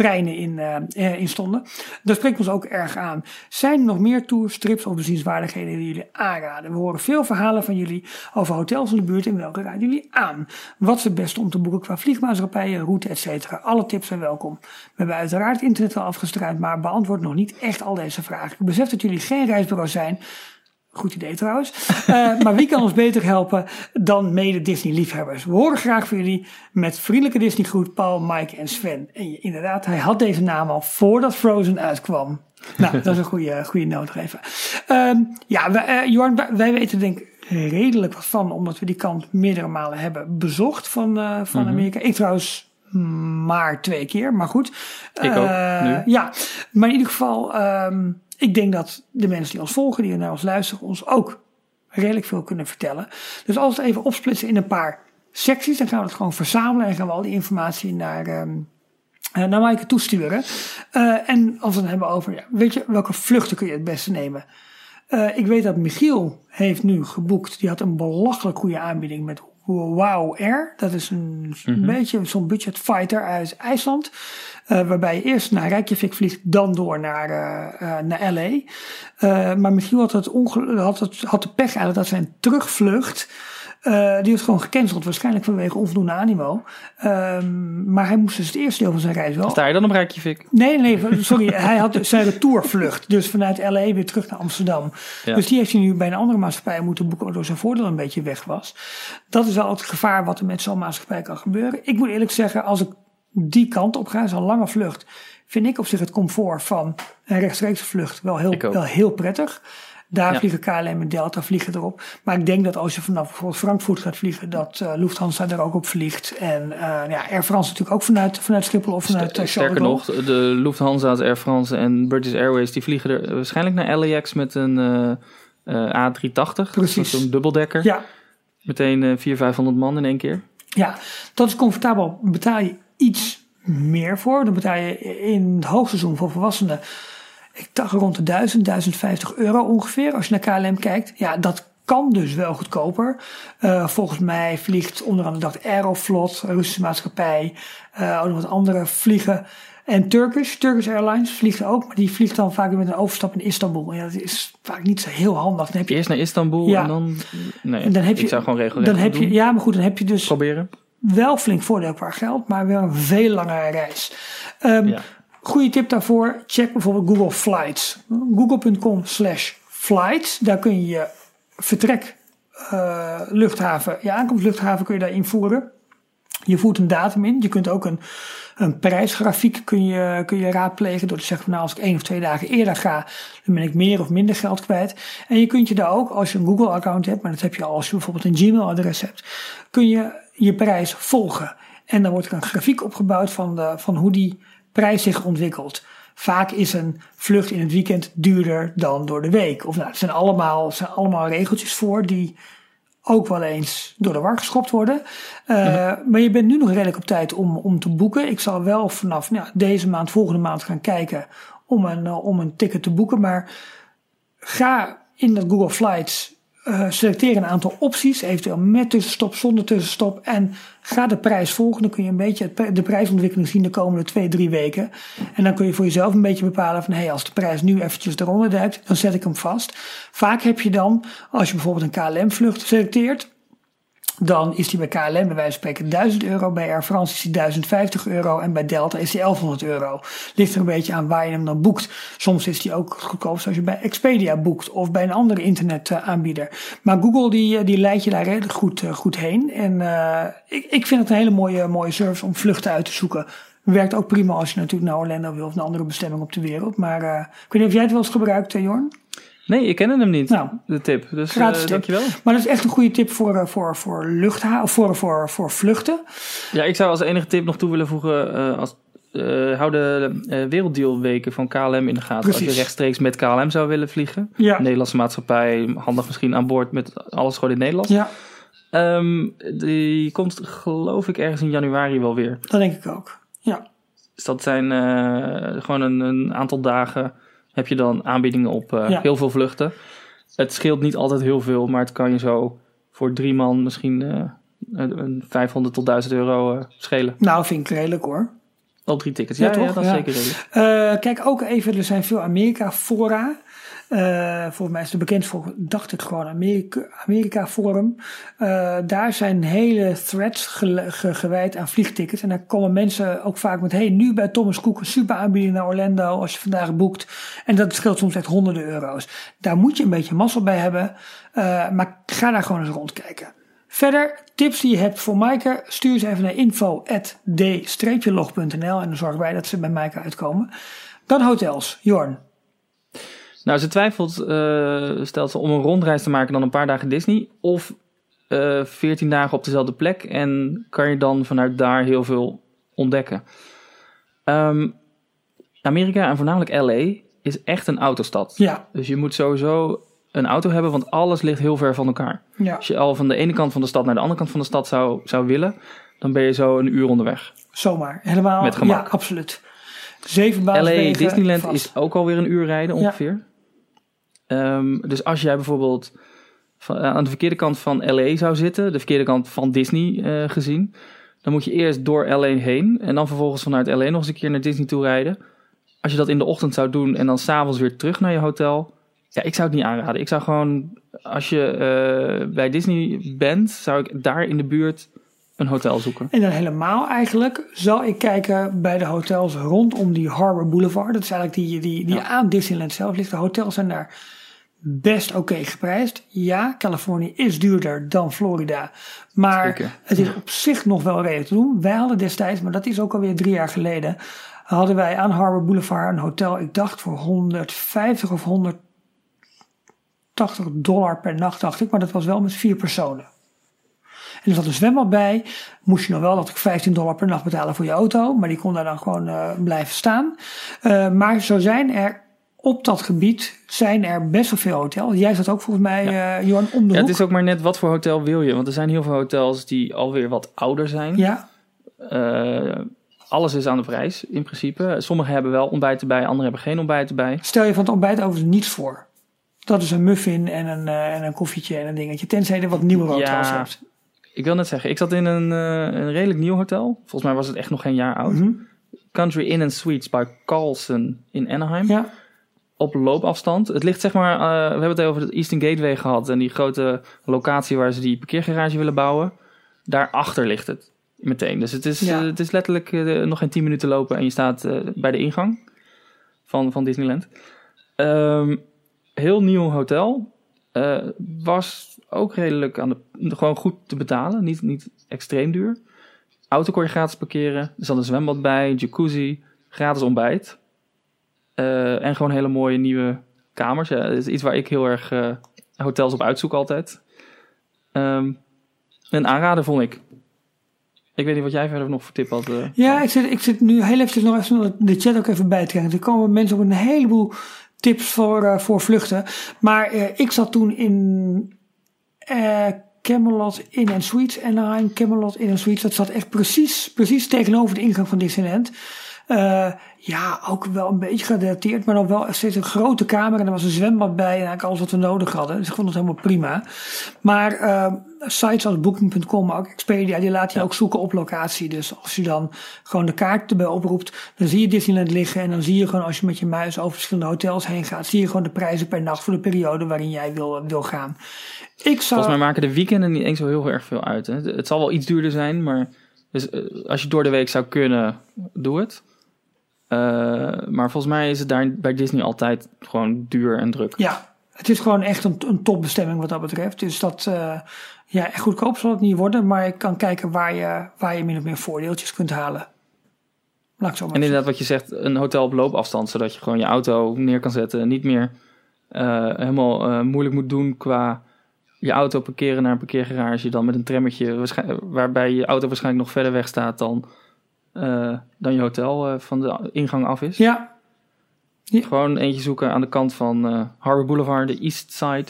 treinen in, eh, in stonden. Dat spreekt ons ook erg aan. Zijn er nog meer tours, trips of bezienswaardigheden die jullie aanraden? We horen veel verhalen van jullie over hotels in de buurt en welke raden jullie aan? Wat is het beste om te boeken qua vliegmaatschappijen, route, etc. Alle tips zijn welkom. We hebben uiteraard internet al afgestruind, maar beantwoord nog niet echt al deze vragen. Ik besef dat jullie geen reisbureau zijn. Goed idee trouwens. Eh, maar wie kan ons beter helpen dan mede Disney-liefhebbers? We horen graag van jullie met vriendelijke Disney-groet Paul, Mike en Sven. En inderdaad, hij had deze naam al voordat Frozen uitkwam. Nou, dat is een goede, goede even. Ehm, ja, wij, eh, Jorn, wij- wij weten denk ik redelijk wat van, omdat we die kant meerdere malen hebben bezocht van, eh, van Amerika. Ik trouwens maar twee keer, maar goed. Ik ook, nu. Ja, maar in ieder geval, ehm, ik denk dat de mensen die ons volgen, die naar ons luisteren, ons ook redelijk veel kunnen vertellen. Dus als we het even opsplitsen in een paar secties. Dan gaan we het gewoon verzamelen en gaan we al die informatie naar, ehm, eh, naar Maaike toesturen. Eh, en als we het hebben over, ja, weet je, welke vluchten kun je het beste nemen? Eh, ik weet dat Michiel heeft nu geboekt. Die had een belachelijk goede aanbieding met Wow Air. Dat is een beetje zo'n budget fighter uit IJsland. Uh, waarbij je eerst naar Reykjavik vliegt, dan door naar, uh, uh, naar LA. maar Michiel had, het had, het, had de pech eigenlijk dat zijn terugvlucht uh, die was gewoon gecanceld, waarschijnlijk vanwege onvoldoende animo. Um, maar hij moest dus het eerste deel van zijn reis wel. Sta je dan op Reykjavik? Nee, nee, sorry. hij had zijn retourvlucht. Dus vanuit LA weer terug naar Amsterdam. Ja. Dus die heeft hij nu bij een andere maatschappij moeten boeken, waardoor zijn voordeel een beetje weg was. Dat is wel het gevaar wat er met zo'n maatschappij kan gebeuren. Ik moet eerlijk zeggen, als ik die kant op ga, zo'n lange vlucht, vind ik op zich het comfort van een rechtstreekse vlucht wel heel, wel heel prettig. Daar vliegen KLM en Delta vliegen erop. Maar ik denk dat als je vanaf bijvoorbeeld Frankfurt gaat vliegen, dat uh, Lufthansa er ook op vliegt. En uh, ja, Air France natuurlijk ook vanuit, vanuit Schiphol of vanuit uh, Sterker nog, de Lufthansa's, Air France en British Airways, die vliegen er waarschijnlijk naar LAX met een A380. Precies. Zo'n dubbeldekker. Ja. Meteen 400, 500 man in één keer. Ja, dat is comfortabel. Betaal je iets meer voor. Dan betaal je in het hoogseizoen voor volwassenen ik dacht rond de 1000, 1050 euro ongeveer. Als je naar KLM kijkt. Ja, dat kan dus wel goedkoper. Uh, volgens mij vliegt onder andere dat Aeroflot, Russische maatschappij, uh, ook nog wat andere vliegen. En Turkish, Turkish Airlines vliegt ook, maar die vliegt dan vaak met een overstap in Istanbul. Ja, dat is vaak niet zo heel handig. Dan heb je, Eerst naar Istanbul ja. en dan... Nee, en dan heb je, ik zou gewoon regelen. Dan heb je, ja, maar goed, dan heb je dus... Proberen. Wel flink voordeel qua geld, maar wel een veel langere reis. Um, ja. Goede tip daarvoor, check bijvoorbeeld Google Flights. Google.com slash flights, daar kun je je vertrek uh, luchthaven, je aankomstluchthaven kun je daar invoeren. Je voert een datum in. Je kunt ook een, een prijsgrafiek kun je, kun je raadplegen door te zeggen van nou als ik één of twee dagen eerder ga, dan ben ik meer of minder geld kwijt. En je kunt je daar ook, als je een Google account hebt, maar dat heb je al als je bijvoorbeeld een Gmail adres hebt, kun je je prijs volgen. En dan wordt er een grafiek opgebouwd van, de, van hoe die prijs zich ontwikkelt. Vaak is een vlucht in het weekend duurder dan door de week. Of nou, er zijn allemaal, zijn allemaal regeltjes voor die ook wel eens door de war geschopt worden. Uh, Maar je bent nu nog redelijk op tijd om, om te boeken. Ik zal wel vanaf nou, deze maand, volgende maand gaan kijken om een, uh, om een ticket te boeken. Maar ga in dat Google Flights uh, selecteer een aantal opties, eventueel met tussenstop, zonder tussenstop. En ga de prijs volgen. Dan kun je een beetje de prijsontwikkeling zien de komende twee, drie weken. En dan kun je voor jezelf een beetje bepalen van hé, hey, als de prijs nu eventjes eronder duikt, dan zet ik hem vast. Vaak heb je dan, als je bijvoorbeeld een KLM-vlucht selecteert, dan is die bij KLM bij wijze van spreken 1000 euro. Bij Air France is die 1050 euro. En bij Delta is die 1100 euro. Ligt er een beetje aan waar je hem dan boekt. Soms is die ook goedkoop zoals je bij Expedia boekt. Of bij een andere internetaanbieder. Maar Google die, eh, die leidt je daar redelijk goed, eh, goed heen. En uh, ik, ik vind het een hele mooie, mooie service om vluchten uit te zoeken. Werkt ook prima als je natuurlijk naar Orlando wil of een andere bestemming op de wereld. Maar uh, ik weet niet of jij het wel eens gebruikt, Jorn? Nee, ik ken hem niet, nou, de tip. Dus uh, tip. dankjewel. Maar dat is echt een goede tip voor, eh, voor, voor, luchtha voor, voor, voor vluchten. Ja, ik zou als enige tip nog toe willen voegen... Uh, als, uh, hou de werelddealweken van KLM in de gaten. Precies. Als je rechtstreeks met KLM zou willen vliegen. Ja. Nederlandse maatschappij, handig misschien aan boord met alles gewoon in het Nederlands. Ja. Um, die komt geloof ik ergens in januari wel weer. Dat denk ik ook, ja. Dus dat zijn gewoon een, een aantal dagen heb je dan aanbiedingen op uh, heel veel vluchten. Het scheelt niet altijd heel veel, maar het kan je zo voor drie man misschien uh, een 500 tot 1000 euro uh, schelen. Nou, vind ik redelijk hoor. Op drie tickets, ja, ja, ja dat is zeker redelijk. kijk ook even, er zijn veel Amerika-fora. Uh, volgens mij is het bekend voor, dacht ik gewoon, Amerika, Amerika Forum. Uh, daar zijn hele threads ge, ge, gewijd aan vliegtickets. En daar komen mensen ook vaak met, hey, nu bij Thomas Cook een super aanbieding naar Orlando als je vandaag boekt. En dat scheelt soms echt honderden euro's. Daar moet je een beetje mazzel bij hebben. Uh, maar ga daar gewoon eens rondkijken. Verder, tips die je hebt voor Maaike, stuur ze even naar info.d-log.nl en dan zorgen wij dat ze bij Maaike uitkomen. Dan hotels. Jorn. Nou, ze twijfelt, uh, stelt ze om een rondreis te maken dan een paar dagen Disney. Of uh, eh, 14 dagen op dezelfde plek. En kan je dan vanuit daar heel veel ontdekken. Um, Amerika en voornamelijk LA is echt een autostad. Ja. Dus je moet sowieso een auto hebben, want alles ligt heel ver van elkaar. Ja, Als je al van de ene kant van de stad naar de andere kant van de stad zou, zou willen, dan ben je zo een uur onderweg. zomaar. Helemaal. Met gemak. Ja, absoluut. Zeven LA. Disneyland vast. is ook alweer een uur rijden Ja. Ehm, dus als jij bijvoorbeeld van, eh, aan de verkeerde kant van LA zou zitten, de verkeerde kant van Disney eh, gezien, dan moet je eerst door LA heen en dan vervolgens vanuit LA nog eens een keer naar Disney toe rijden. Als je dat in de ochtend zou doen en dan s'avonds weer terug naar je hotel, ja, ik zou het niet aanraden. Ik zou gewoon, als je eh, bij Disney bent, zou ik daar in de buurt een hotel zoeken. En dan helemaal eigenlijk zal ik kijken bij de hotels rondom die Harbor Boulevard. Dat is eigenlijk die, die, die Ja. aan Disneyland zelf ligt. De hotels zijn daar best oké geprijsd. Ja, Californië is duurder dan Florida. Maar Zeker. het is op zich nog wel redelijk te doen. Wij hadden destijds, maar dat is ook alweer drie jaar geleden, hadden wij aan Harbor Boulevard een hotel, ik dacht voor 150 of 180 dollar per nacht, dacht ik. Maar dat was wel met vier personen. En er zat een zwembad bij. Moest je nog wel, dat ik 15 dollar per nacht betalen voor je auto. Maar die kon daar dan gewoon eh, blijven staan. Eh, maar zo zijn er op dat gebied zijn er best wel veel hotels. Jij zat ook volgens mij, eh Johan, om de Ja, hoek. het is ook maar net wat voor hotel wil je. Want er zijn heel veel hotels die alweer wat ouder zijn. Ja, Eh, alles is aan de prijs in principe. Sommige hebben wel ontbijt erbij, andere hebben geen ontbijt erbij. stel je van het ontbijt overigens niets voor. Dat is een muffin en een, eh, en een koffietje en een dingetje. Tenzij je wat nieuwe hotels Ja. hebt. Ik wil net zeggen, ik zat in een, een redelijk nieuw hotel. Volgens mij was het echt nog geen jaar oud. Mhm. Country Inn and Suites bij Carlson in Anaheim. Ja, Op loopafstand. Het ligt zeg maar, eh, we hebben het over de Eastern Gateway gehad. En die grote locatie waar ze die parkeergarage willen bouwen. Daarachter ligt het meteen. Dus het is, Ja. eh, het is letterlijk eh, nog geen 10 minuten lopen en je staat bij de ingang van, van Disneyland. Ehm, heel nieuw hotel. Was ook redelijk aan de, gewoon goed te betalen. Niet, niet extreem duur. Auto kon je gratis parkeren. Er zat een zwembad bij, jacuzzi, gratis ontbijt. Eh, en gewoon hele mooie nieuwe kamers. Ja, dat is iets waar ik heel erg eh, hotels op uitzoek altijd. Ehm, een aanrader vond ik. Ik weet niet wat jij verder nog voor tip had. eh. ja ik, zit, ik zit nu heel eventjes nog even de chat ook even bij te. Er komen mensen op een heleboel tips voor, voor vluchten. Maar ik zat toen in Camelot Inn and Suites. Anaheim, Camelot Inn and Suites. Dat zat echt precies, precies tegenover de ingang van Disneyland. Eh, ja, ook wel een beetje gedateerd, maar dan wel steeds een grote kamer. En er was een zwembad bij en eigenlijk alles wat we nodig hadden. Dus ik vond het helemaal prima. Maar eh, sites als Booking.com, maar ook Expedia, die laat je Ja. ook zoeken op locatie. Dus als je dan gewoon de kaart erbij oproept, dan zie je Disneyland liggen. En dan zie je gewoon als je met je muis over verschillende hotels heen gaat, zie je gewoon de prijzen per nacht voor de periode waarin jij wil, wil gaan. Ik zou... Volgens mij maken de weekenden niet eens zo heel erg veel uit. Hè. Het zal wel iets duurder zijn, maar dus, eh, als je door de week zou kunnen, doe het. Eh, maar volgens mij is het daar bij Disney altijd gewoon duur en druk. Ja, het is gewoon echt een, een topbestemming wat dat betreft. Dus dat, eh, ja, echt goedkoop zal het niet worden. Maar je kan kijken waar je, waar je min of meer voordeeltjes kunt halen. Laat ik zo maar En inderdaad, wat je zegt, een hotel op loopafstand, zodat je gewoon je auto neer kan zetten. En niet meer eh, helemaal moeilijk moet doen qua je auto parkeren naar een parkeergarage. Dan met een trammetje, waarbij je auto waarschijnlijk nog verder weg staat dan, eh, dan je hotel eh, van de ingang af is. Ja, Gewoon eentje zoeken aan de kant van eh Harbor Boulevard, de east side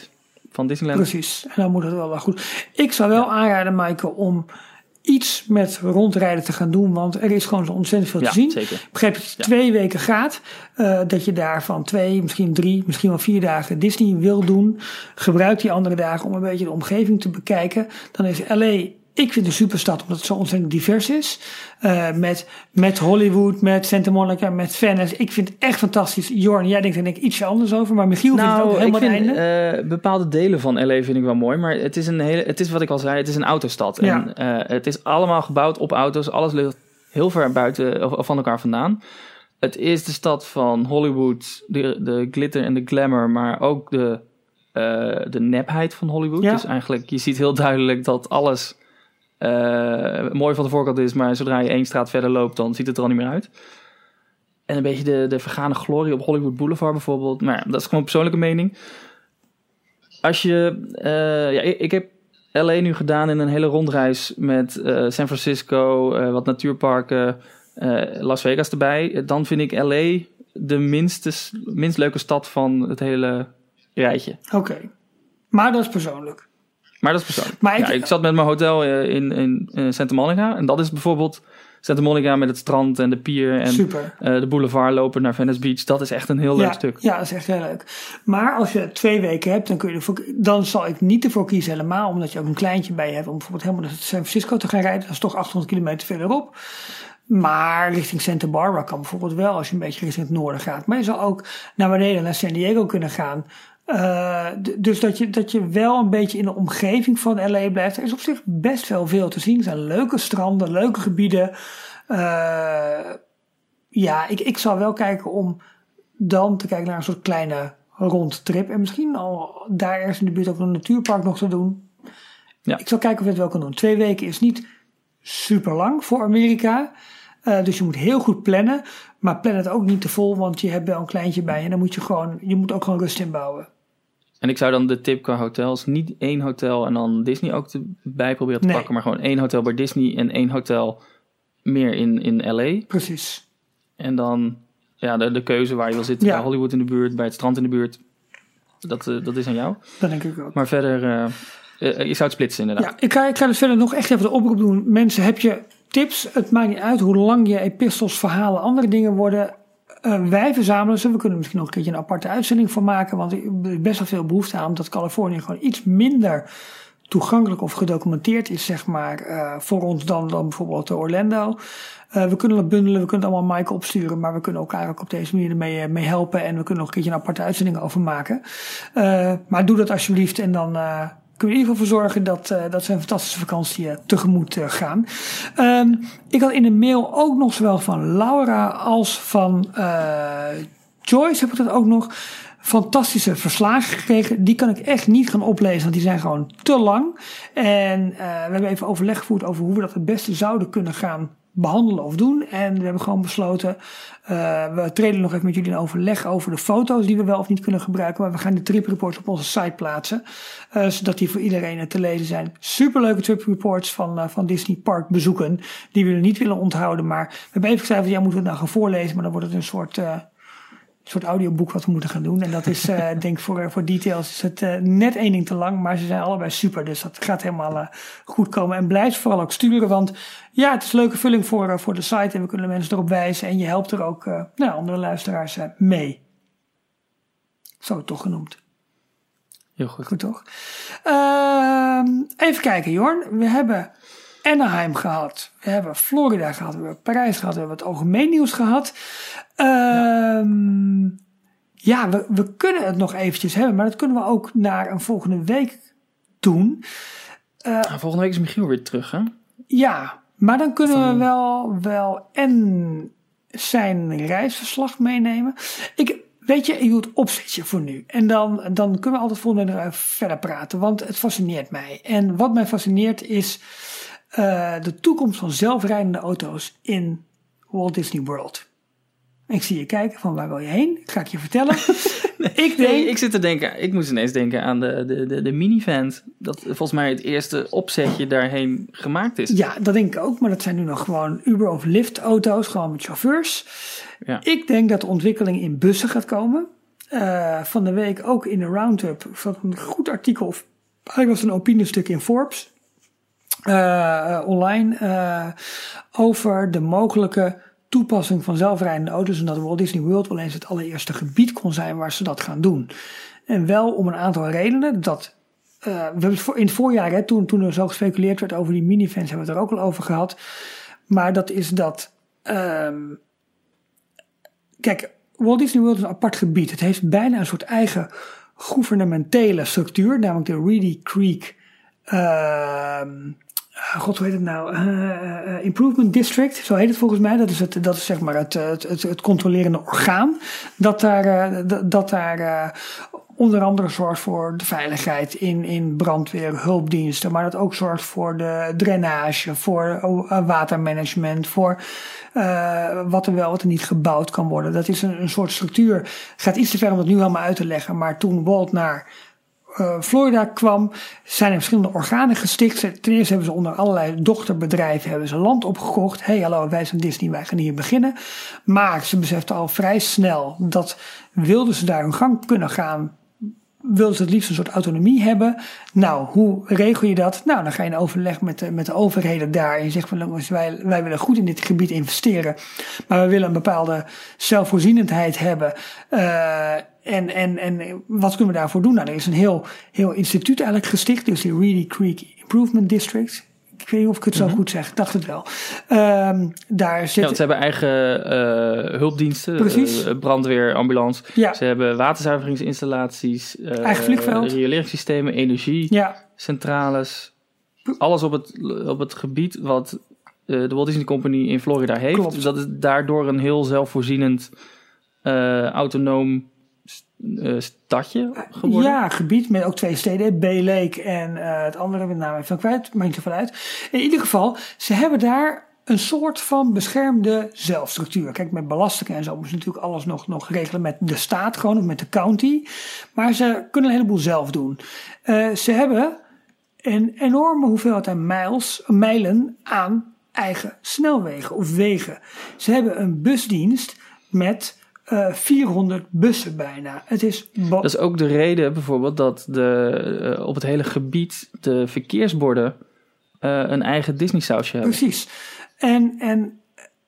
van Disneyland. precies. En dan moet het wel wel goed. Ik zou wel aanraden, Maaike, om iets met rondrijden te gaan doen. Want er is gewoon zo ontzettend veel Ja, te zien. zeker. Ik begreep dat Ja. twee weken gaat. dat je daarvan twee, misschien drie, misschien wel vier dagen Disney wil doen. Gebruik die andere dagen om een beetje de omgeving te bekijken. Dan is LA, ik vind een superstad omdat het zo ontzettend divers is. Eh, met, met Hollywood, met Santa Monica, met Venice. Ik vind het echt fantastisch. Jorn, jij denkt er denk ik ietsje anders over. Maar Michiel vindt het ook Nou, ik helemaal het vind einde. eh, bepaalde delen van LA vind ik wel mooi, maar het is een hele, het is wat ik al zei, het is een autostad. Ja. En eh, het is allemaal gebouwd op auto's, alles ligt heel ver buiten of, of van elkaar vandaan. Het is de stad van Hollywood, de, de glitter en de glamour, maar ook de, de nepheid van Hollywood. Ja. Dus eigenlijk, je ziet heel duidelijk dat alles mooi van de voorkant is, maar zodra je één straat verder loopt, dan ziet het er al niet meer uit. En een beetje de, de vergane glorie op Hollywood Boulevard bijvoorbeeld. Maar ja, dat is gewoon persoonlijke mening. Als je... eh, ja, ik, heb LA nu gedaan in een hele rondreis met eh, San Francisco, eh, wat natuurparken, eh, Las Vegas erbij. Dan vind ik LA de minste, minst leuke stad van het hele rijtje. Oké. Maar dat is persoonlijk. Maar dat is persoonlijk. Maar ja, ik- ik, zat met mijn hotel eh, in, in, in Santa Monica. En dat is bijvoorbeeld Santa Monica met het strand en de pier en Super. eh, de boulevard lopen naar Venice Beach. Dat is echt een heel leuk stuk. Ja, dat is echt heel leuk. Maar als je twee weken hebt, dan, kun je ervoor, dan zal ik niet ervoor kiezen helemaal. Omdat je ook een kleintje bij je hebt om bijvoorbeeld helemaal naar San Francisco te gaan rijden. Dat is toch 800 kilometer verderop. Maar richting Santa Barbara kan bijvoorbeeld wel als je een beetje richting het noorden gaat. Maar je zal ook naar beneden naar San Diego kunnen gaan. Eh, dus dat je, dat je wel een beetje in de omgeving van LA blijft. Er is op zich best wel veel te zien. Er zijn leuke stranden, leuke gebieden. Eh, ja, ik, ik zal wel kijken om dan te kijken naar een soort kleine rondtrip. En misschien al daar ergens in de buurt ook een natuurpark nog te doen. Ja. Ik zal kijken of je het wel kan doen. Twee weken is niet super lang voor Amerika. Eh, dus je moet heel goed plannen. Maar plan het ook niet te vol, want je hebt wel een kleintje bij. En dan moet je gewoon, je moet ook gewoon rust inbouwen. En ik zou dan de tip qua hotels niet één hotel en dan Disney ook erbij proberen te Nee. pakken. Maar gewoon één hotel bij Disney en één hotel meer in, in LA. Precies. En dan ja, de, de keuze waar je wil zitten. Ja. Bij Hollywood in de buurt, bij het strand in de buurt. Dat, eh, dat is aan jou. Dat denk ik ook. Maar verder, eh, je zou het splitsen inderdaad. Ja, ik ga, ik ga dus verder nog echt even de oproep doen. Mensen, heb je tips? Het maakt niet uit hoe lang je epistels, verhalen, andere dingen worden. Eh, wij verzamelen ze. We kunnen misschien nog een keertje een aparte uitzending van maken. Want er is best wel veel behoefte aan. Omdat Californië gewoon iets minder toegankelijk of gedocumenteerd is, zeg maar, eh, voor ons dan, dan bijvoorbeeld Orlando. Eh, we kunnen het bundelen, we kunnen allemaal Mike opsturen, maar we kunnen elkaar ook op deze manier mee, mee helpen. En we kunnen nog een keertje een aparte uitzending over maken. Maar doe dat alsjeblieft en dan kunnen we in voor zorgen dat, eh, dat ze een fantastische vakantie eh, tegemoet eh, gaan. Ehm, ik had in de mail ook nog zowel van Laura als van Joyce, heb ik dat ook nog, fantastische verslagen gekregen. Die kan ik echt niet gaan oplezen, want die zijn gewoon te lang. En we hebben even overleg gevoerd over hoe we dat het beste zouden kunnen gaan behandelen of doen. En we hebben gewoon besloten, eh, we treden nog even met jullie in overleg over de foto's die we wel of niet kunnen gebruiken. Maar we gaan de tripreports op onze site plaatsen, eh, zodat die voor iedereen eh, te lezen zijn. Superleuke tripreports van, van Disney Park bezoeken, die we niet willen onthouden. Maar we hebben even gezegd, ja, moeten we het nou gaan voorlezen, maar dan wordt het een soort... een soort audioboek wat we moeten gaan doen. En dat is, eh denk ik, voor, voor details is het eh, net één ding te lang. Maar ze zijn allebei super. Dus dat gaat helemaal eh, goed komen. En blijf ze vooral ook sturen. Want ja, het is een leuke vulling voor, voor de site. En we kunnen de mensen erop wijzen. En je helpt er ook eh, nou, andere luisteraars mee. Zo toch genoemd. Heel goed. Goed toch? Ehm, even kijken, Jorn. We hebben Anaheim gehad. We hebben Florida gehad. We hebben Parijs gehad. We hebben het algemeen nieuws gehad. Ehm, ja, we, we kunnen het nog eventjes hebben. Maar dat kunnen we ook naar een volgende week doen. Nou, volgende week is Michiel weer terug, hè? Ja, maar dan kunnen Van- we wel, wel en zijn reisverslag meenemen. Ik, weet je, ik doe het opzetje voor nu. En dan, dan kunnen we altijd volgende week verder praten. Want het fascineert mij. En wat mij fascineert is eh, de toekomst van zelfrijdende auto's in Walt Disney World. Ik zie je kijken van waar wil je heen? Ik ga ik je vertellen. ik denk, Nee, ik zit te denken, ik moest ineens denken aan de, de, de, de minivan. Dat volgens mij het eerste opzetje daarheen gemaakt is. Ja, dat denk ik ook. Maar dat zijn nu nog gewoon Uber of Lyft auto's, gewoon met chauffeurs. Ja. Ik denk dat de ontwikkeling in bussen gaat komen. Eh, van de week ook in de Roundup zat een goed artikel. Of eigenlijk was het een opiniestuk in Forbes. Eh, online. eh, over de mogelijke toepassing van zelfrijdende auto's. En dat Walt Disney World wel eens het allereerste gebied kon zijn waar ze dat gaan doen. En wel om een aantal redenen. Dat eh, we hebben het voor, in het voorjaar, hè, toen, toen er zo gespeculeerd werd over die minivans, hebben we het er ook al over gehad. Maar dat is dat. ehm, kijk, Walt Disney World is een apart gebied. Het heeft bijna een soort eigen gouvernementele structuur, namelijk de Reedy Creek. ehm, God, hoe heet het nou? Eh, eh, Improvement District, zo heet het volgens mij. Dat is, het, dat is zeg maar het, het, het, het controlerende orgaan. Dat daar, eh, dat- daar eh, onder andere zorgt voor de veiligheid in, in brandweer, hulpdiensten. Maar dat ook zorgt voor de drainage, voor eh, watermanagement, voor eh, wat er wel, wat er niet gebouwd kan worden. Dat is een, een soort structuur. Gaat iets te ver om dat nu helemaal uit te leggen. Maar toen Walt naar eh, Florida kwam, zijn er verschillende organen gesticht. Ten eerste hebben ze onder allerlei dochterbedrijven hebben ze land opgekocht. Hé, hey, hallo, wij zijn Disney, wij gaan hier beginnen. Maar ze beseften al vrij snel dat wilden ze daar hun gang kunnen gaan willen ze het liefst een soort autonomie hebben. Nou, hoe regel je dat? Nou, dan ga je in overleg met de, met de overheden daar. En je zegt van, jongens, wij, wij willen goed in dit gebied investeren. Maar we willen een bepaalde zelfvoorzienendheid hebben. Uh, en, en, en wat kunnen we daarvoor doen? Nou, er is een heel, heel instituut eigenlijk gesticht. Dus die Reedy Creek Improvement District. Ik weet niet of ik het zo mhm. goed zeg. Ik dacht het wel. Um, daar zit... Ja, ze hebben eigen uh, hulpdiensten. Precies. Uh, brandweer, ambulance. Ja. Ze hebben waterzuiveringsinstallaties. Uh, eigen vliegveld. Rioleringssystemen, energie. Ja. Centrales. Alles op het, op het gebied wat de Walt Disney Company in Florida heeft. Klopt. Dus dat is daardoor een heel zelfvoorzienend, autonoom uh, stadje geworden? Ja, gebied met ook twee steden, B Lake en uh, het andere met name even kwijt, maakt er vanuit. In ieder geval, ze hebben daar een soort van beschermde zelfstructuur. Kijk, met belastingen en zo moeten ze natuurlijk alles nog, nog regelen met de staat, gewoon of met de county. Maar ze kunnen een heleboel zelf doen. Uh, ze hebben een enorme hoeveelheid aan miles, mijlen aan eigen snelwegen of wegen. Ze hebben een busdienst met 400 eh, bussen bijna. Het is dat is ook de reden bijvoorbeeld dat de, uh, op het hele gebied de verkeersborden uh, een eigen Disney-sausje hebben. Precies. En, en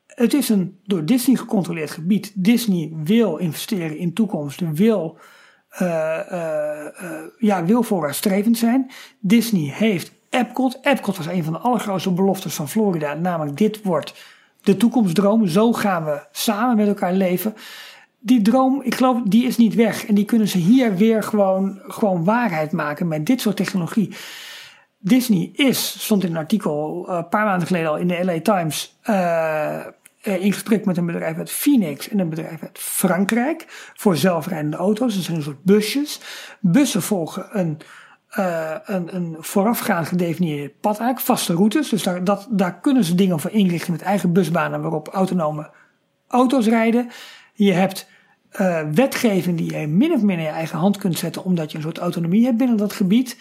het is een door Disney gecontroleerd gebied. Disney wil investeren in toekomst, wil, ja, wil voorwaartsstrevend zijn. Disney heeft Epcot. Epcot was een van de allergrootste beloftes van Florida. Namelijk, dit wordt de toekomstdroom. Zo gaan we samen met elkaar leven die droom, ik geloof, die is niet weg. En die kunnen ze hier weer gewoon, gewoon waarheid maken met dit soort technologie. Disney is, stond in een artikel uh, een paar maanden geleden al in de LA Times, uh, met een bedrijf uit Phoenix en een bedrijf uit Frankrijk voor zelfrijdende auto's. Dat zijn een soort busjes. Bussen volgen een, uh, een, een voorafgaand gedefinieerde pad eigenlijk, vaste routes. Dus daar, dat, daar kunnen ze dingen voor inrichten met eigen busbanen waarop autonome auto's rijden. Je hebt uh, wetgeving die je min of meer in je eigen hand kunt zetten, omdat je een soort autonomie hebt binnen dat gebied.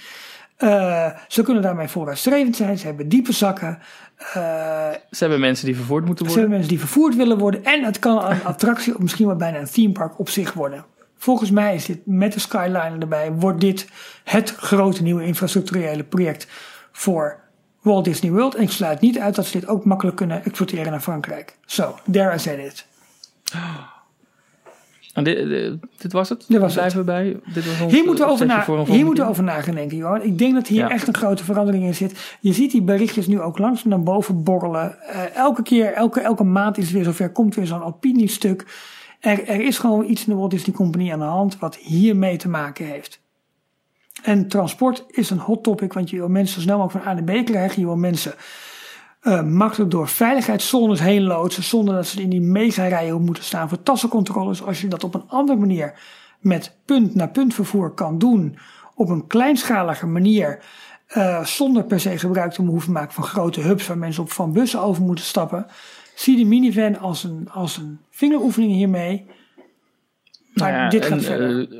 Uh, ze kunnen daarmee vooruitstrevend zijn. Ze hebben diepe zakken. Uh, ze hebben mensen die vervoerd moeten worden. Ze hebben mensen die vervoerd willen worden. En het kan een attractie, of misschien wel bijna een themepark op zich worden. Volgens mij is dit met de Skyline erbij, wordt dit het grote nieuwe infrastructurele project voor Walt Disney World. En ik sluit niet uit dat ze dit ook makkelijk kunnen exporteren naar Frankrijk. Zo, so, there I said it. En dit, dit, was het? Dit was Blijven we bij? Dit was hier moeten we over, na, hier moeten we over na gaan denken, Johan. Ik denk dat hier echt een grote verandering in zit. Je ziet die berichtjes nu ook langzaam naar boven borrelen. Uh, elke keer, elke, elke maand is het weer zover, komt weer zo'n opiniestuk. Er, er is gewoon iets in de Walt Disney Company aan de hand wat hiermee te maken heeft. En transport is een hot topic, want je wil mensen snel mogelijk van A naar B krijgen. Je wil mensen uh, makkelijk door veiligheidszones heen loodsen zonder dat ze in die mega rijen moeten staan voor tassencontroles. Als je dat op een andere manier met punt-naar-punt vervoer kan doen, op een kleinschalige manier, uh, zonder per se gebruik te hoeven maken van grote hubs waar mensen op van bussen over moeten stappen, zie de minivan als een, als een vingeroefening hiermee. Maar nou ja, dit gaat en, verder. Uh,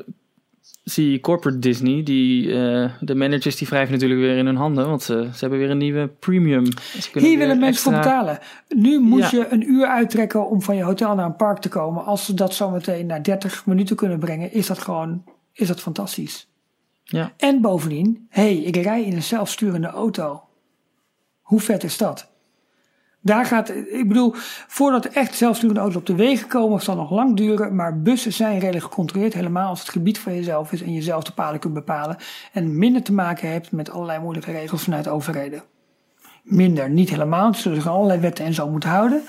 zie corporate Disney, die, uh, de managers die wrijven natuurlijk weer in hun handen, want ze, ze hebben weer een nieuwe premium. Hier willen mensen voor betalen. Nu moet je een uur uittrekken om van je hotel naar een park te komen. Als ze dat zometeen naar 30 minuten kunnen brengen, is dat gewoon is dat fantastisch. Ja. En bovendien, hé, hey, ik rij in een zelfsturende auto. Hoe vet is dat? Daar gaat, ik bedoel, voordat echt zelfsturende auto's op de wegen komen, zal nog lang duren. Maar bussen zijn redelijk gecontroleerd, helemaal als het gebied van jezelf is en je zelf de paden kunt bepalen. En minder te maken hebt met allerlei moeilijke regels vanuit overheden. Minder, niet helemaal. Ze zullen zich allerlei wetten en zo moeten houden.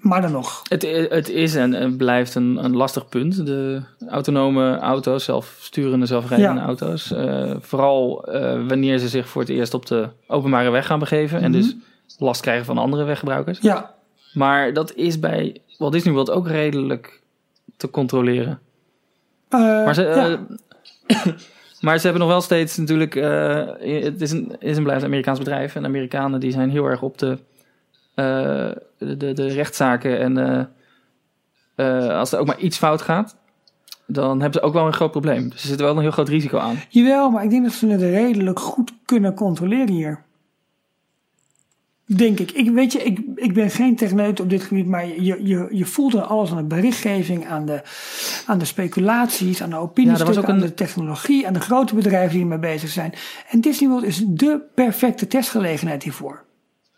Maar dan nog. Het, het is en, blijft een, een lastig punt. De autonome auto's, zelfsturende, zelfrijdende auto's. Uh, vooral uh, wanneer ze zich voor het eerst op de openbare weg gaan begeven. En dus mhm last krijgen van andere weggebruikers. Ja. Maar dat is bij Walt Disney World ook redelijk te controleren. Uh, maar, ze, ja. uh, maar ze hebben nog wel steeds natuurlijk... Uh, het is een, is een blijft Amerikaans bedrijf. En Amerikanen die zijn heel erg op de, de, de, de, rechtszaken. En als er ook maar iets fout gaat... Dan hebben ze ook wel een groot probleem. Dus er zit wel een heel groot risico aan. Jawel, maar ik denk dat ze het redelijk goed kunnen controleren hier. Denk ik. ik weet je, ik, ik ben geen techneut op dit gebied, maar je, je, je voelt er alles aan de berichtgeving, aan de, aan de speculaties, aan de opinies, Ja, aan de technologie, aan de grote bedrijven die ermee bezig zijn. En Disney World is de perfecte testgelegenheid hiervoor.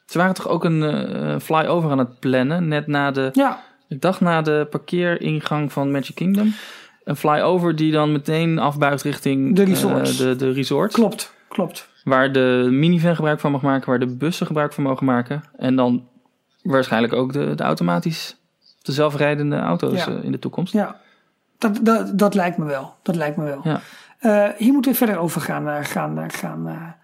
Ze waren toch ook een eh, flyover aan het plannen, net na de, Ja, ik dacht na de parkeeringang van Magic Kingdom. Een flyover die dan meteen afbuigt richting De eh, de, de resorts. klopt, klopt. Waar de minivan gebruik van mag maken, waar de bussen gebruik van mogen maken. En dan waarschijnlijk ook de, de automatisch, de zelfrijdende auto's Ja. eh, in de toekomst. Ja, dat, dat, dat lijkt me wel. Dat lijkt me wel. Ja. Eh, hier moeten we verder over gaan, eh, gaan, gaan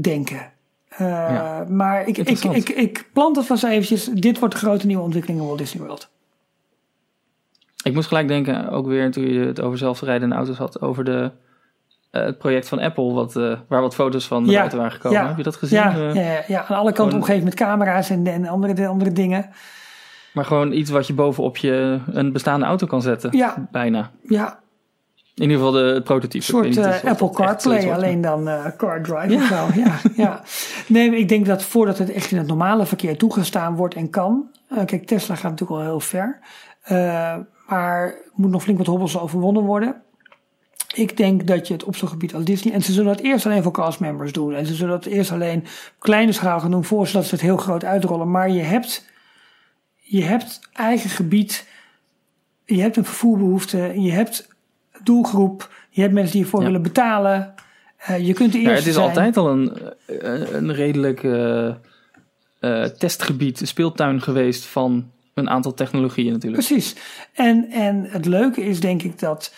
denken. Ja. Maar ik, ik, ik, ik plant het vast eventjes. Dit wordt de grote nieuwe ontwikkeling in Walt Disney World. Ik moest gelijk denken, ook weer toen je het over zelfrijdende auto's had, over de, eh, het project van Apple, wat, eh, waar wat foto's van Ja. buiten waren gekomen. Ja. Heb je dat gezien? Ja, Eh, ja, aan alle kanten omgeven met camera's en, en andere, de andere dingen. Maar gewoon iets wat je bovenop je een bestaande auto kan zetten. Ja. Bijna. Ja, In ieder geval de, het prototype. een soort Apple CarPlay, alleen dan eh Car Drive of zo. Ja, ja. Nee, ik denk dat voordat het echt in het normale verkeer toegestaan wordt en kan. kijk, Tesla gaat natuurlijk al heel ver. maar er moet nog flink wat hobbels overwonnen worden. Ik denk dat je het op zo'n gebied als Disney. En ze zullen het eerst alleen voor castmembers doen. En ze zullen het eerst alleen op kleine schaal gaan doen. Voordat ze het heel groot uitrollen. Maar je hebt, je hebt eigen gebied. Je hebt een vervoerbehoefte. Je hebt doelgroep. Je hebt mensen die ervoor Ja. willen betalen. eh, je kunt de Ja, het is zijn. altijd al een, eh, een redelijk eh, eh, testgebied, een speeltuin geweest van een aantal technologieën natuurlijk. Precies. En, en het leuke is denk ik dat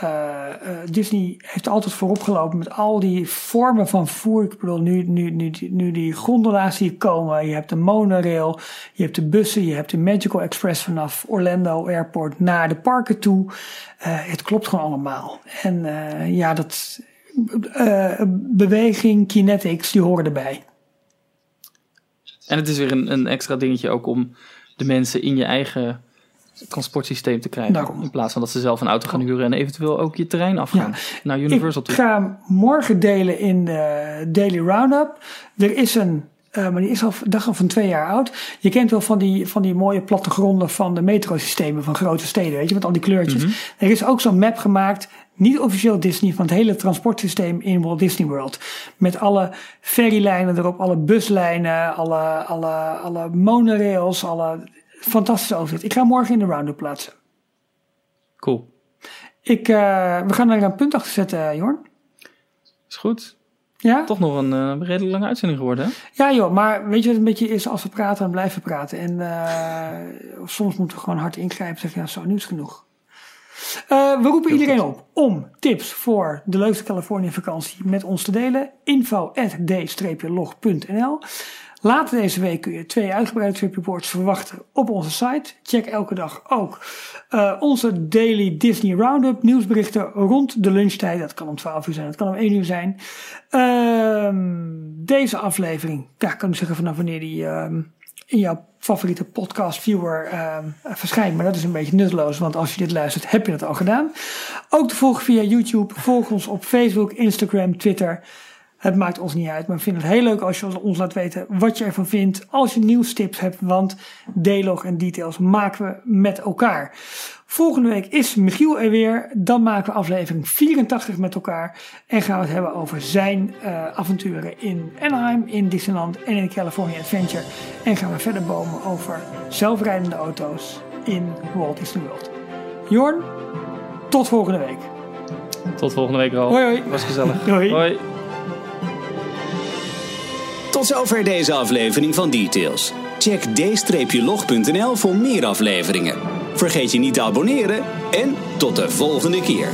eh, eh, Disney heeft altijd voorop gelopen met al die vormen van vervoer. Ik bedoel, nu, nu, nu, nu die gondelaars die komen. Je hebt de monorail, je hebt de bussen, je hebt de Magical Express vanaf Orlando Airport naar de parken toe. Eh, het klopt gewoon allemaal. En ja, dat beweging, kinetics, die horen erbij. En het is weer een, een extra dingetje ook om de mensen in je eigen transportsysteem te krijgen. Daarom. In plaats van dat ze zelf een auto gaan huren en eventueel ook je terrein afgaan naar Universal Ik toe. ga hem morgen delen in de Daily Roundup. Er is een, eh, maar die is al dag of van twee jaar oud. Je kent wel van die, van die mooie plattegronden van de metrosystemen van grote steden, weet je, met al die kleurtjes. Er is ook zo'n map gemaakt, niet officieel Disney, van het hele transportsysteem in Walt Disney World. Met alle ferrylijnen erop, alle buslijnen, alle, alle, alle monorails, alle fantastische overzicht. Ik ga morgen in de Roundup plaatsen. Cool. Ik, eh, we gaan er een punt achter zetten, Jorn. Is goed. Ja? Toch nog een eh, redelijk lange uitzending geworden. Hè? Ja joh, maar weet je wat het een beetje is? Als we praten, dan blijven we praten. En eh, soms moeten we gewoon hard ingrijpen en zeggen, ja, zo, nu is genoeg. Eh, we roepen iedereen op om tips voor de leukste Californië vakantie met ons te delen. Info log.nl Later deze week kun je twee uitgebreide trip reports verwachten op onze site. Check elke dag ook eh, onze Daily Disney Roundup nieuwsberichten rond de lunchtijd. Dat kan om 12 uur zijn, dat kan om 1 uur zijn. Ehm, deze aflevering, ik kan ik zeggen vanaf wanneer die ehm, in jouw favoriete podcast viewer ehm, verschijnt. Maar dat is een beetje nutteloos, want als je dit luistert, heb je het al gedaan. Ook te volgen via YouTube. Volg ons op Facebook, Instagram, Twitter. Het maakt ons niet uit, maar we vinden het heel leuk als je ons laat weten wat je ervan vindt. Als je nieuwstips hebt, want D-log en details maken we met elkaar. Volgende week is Michiel er weer. Dan maken we aflevering 84 met elkaar. En gaan we het hebben over zijn eh, avonturen in Anaheim, in Disneyland en in California Adventure. En gaan we verder bomen over zelfrijdende auto's in Walt Disney World. Jorn, tot volgende week. Tot volgende week, Ralf. Hoi, hoi. Was gezellig. Hoi. hoi. Tot zover deze aflevering van Details. Check d-log.nl voor meer afleveringen. Vergeet je niet te abonneren en tot de volgende keer.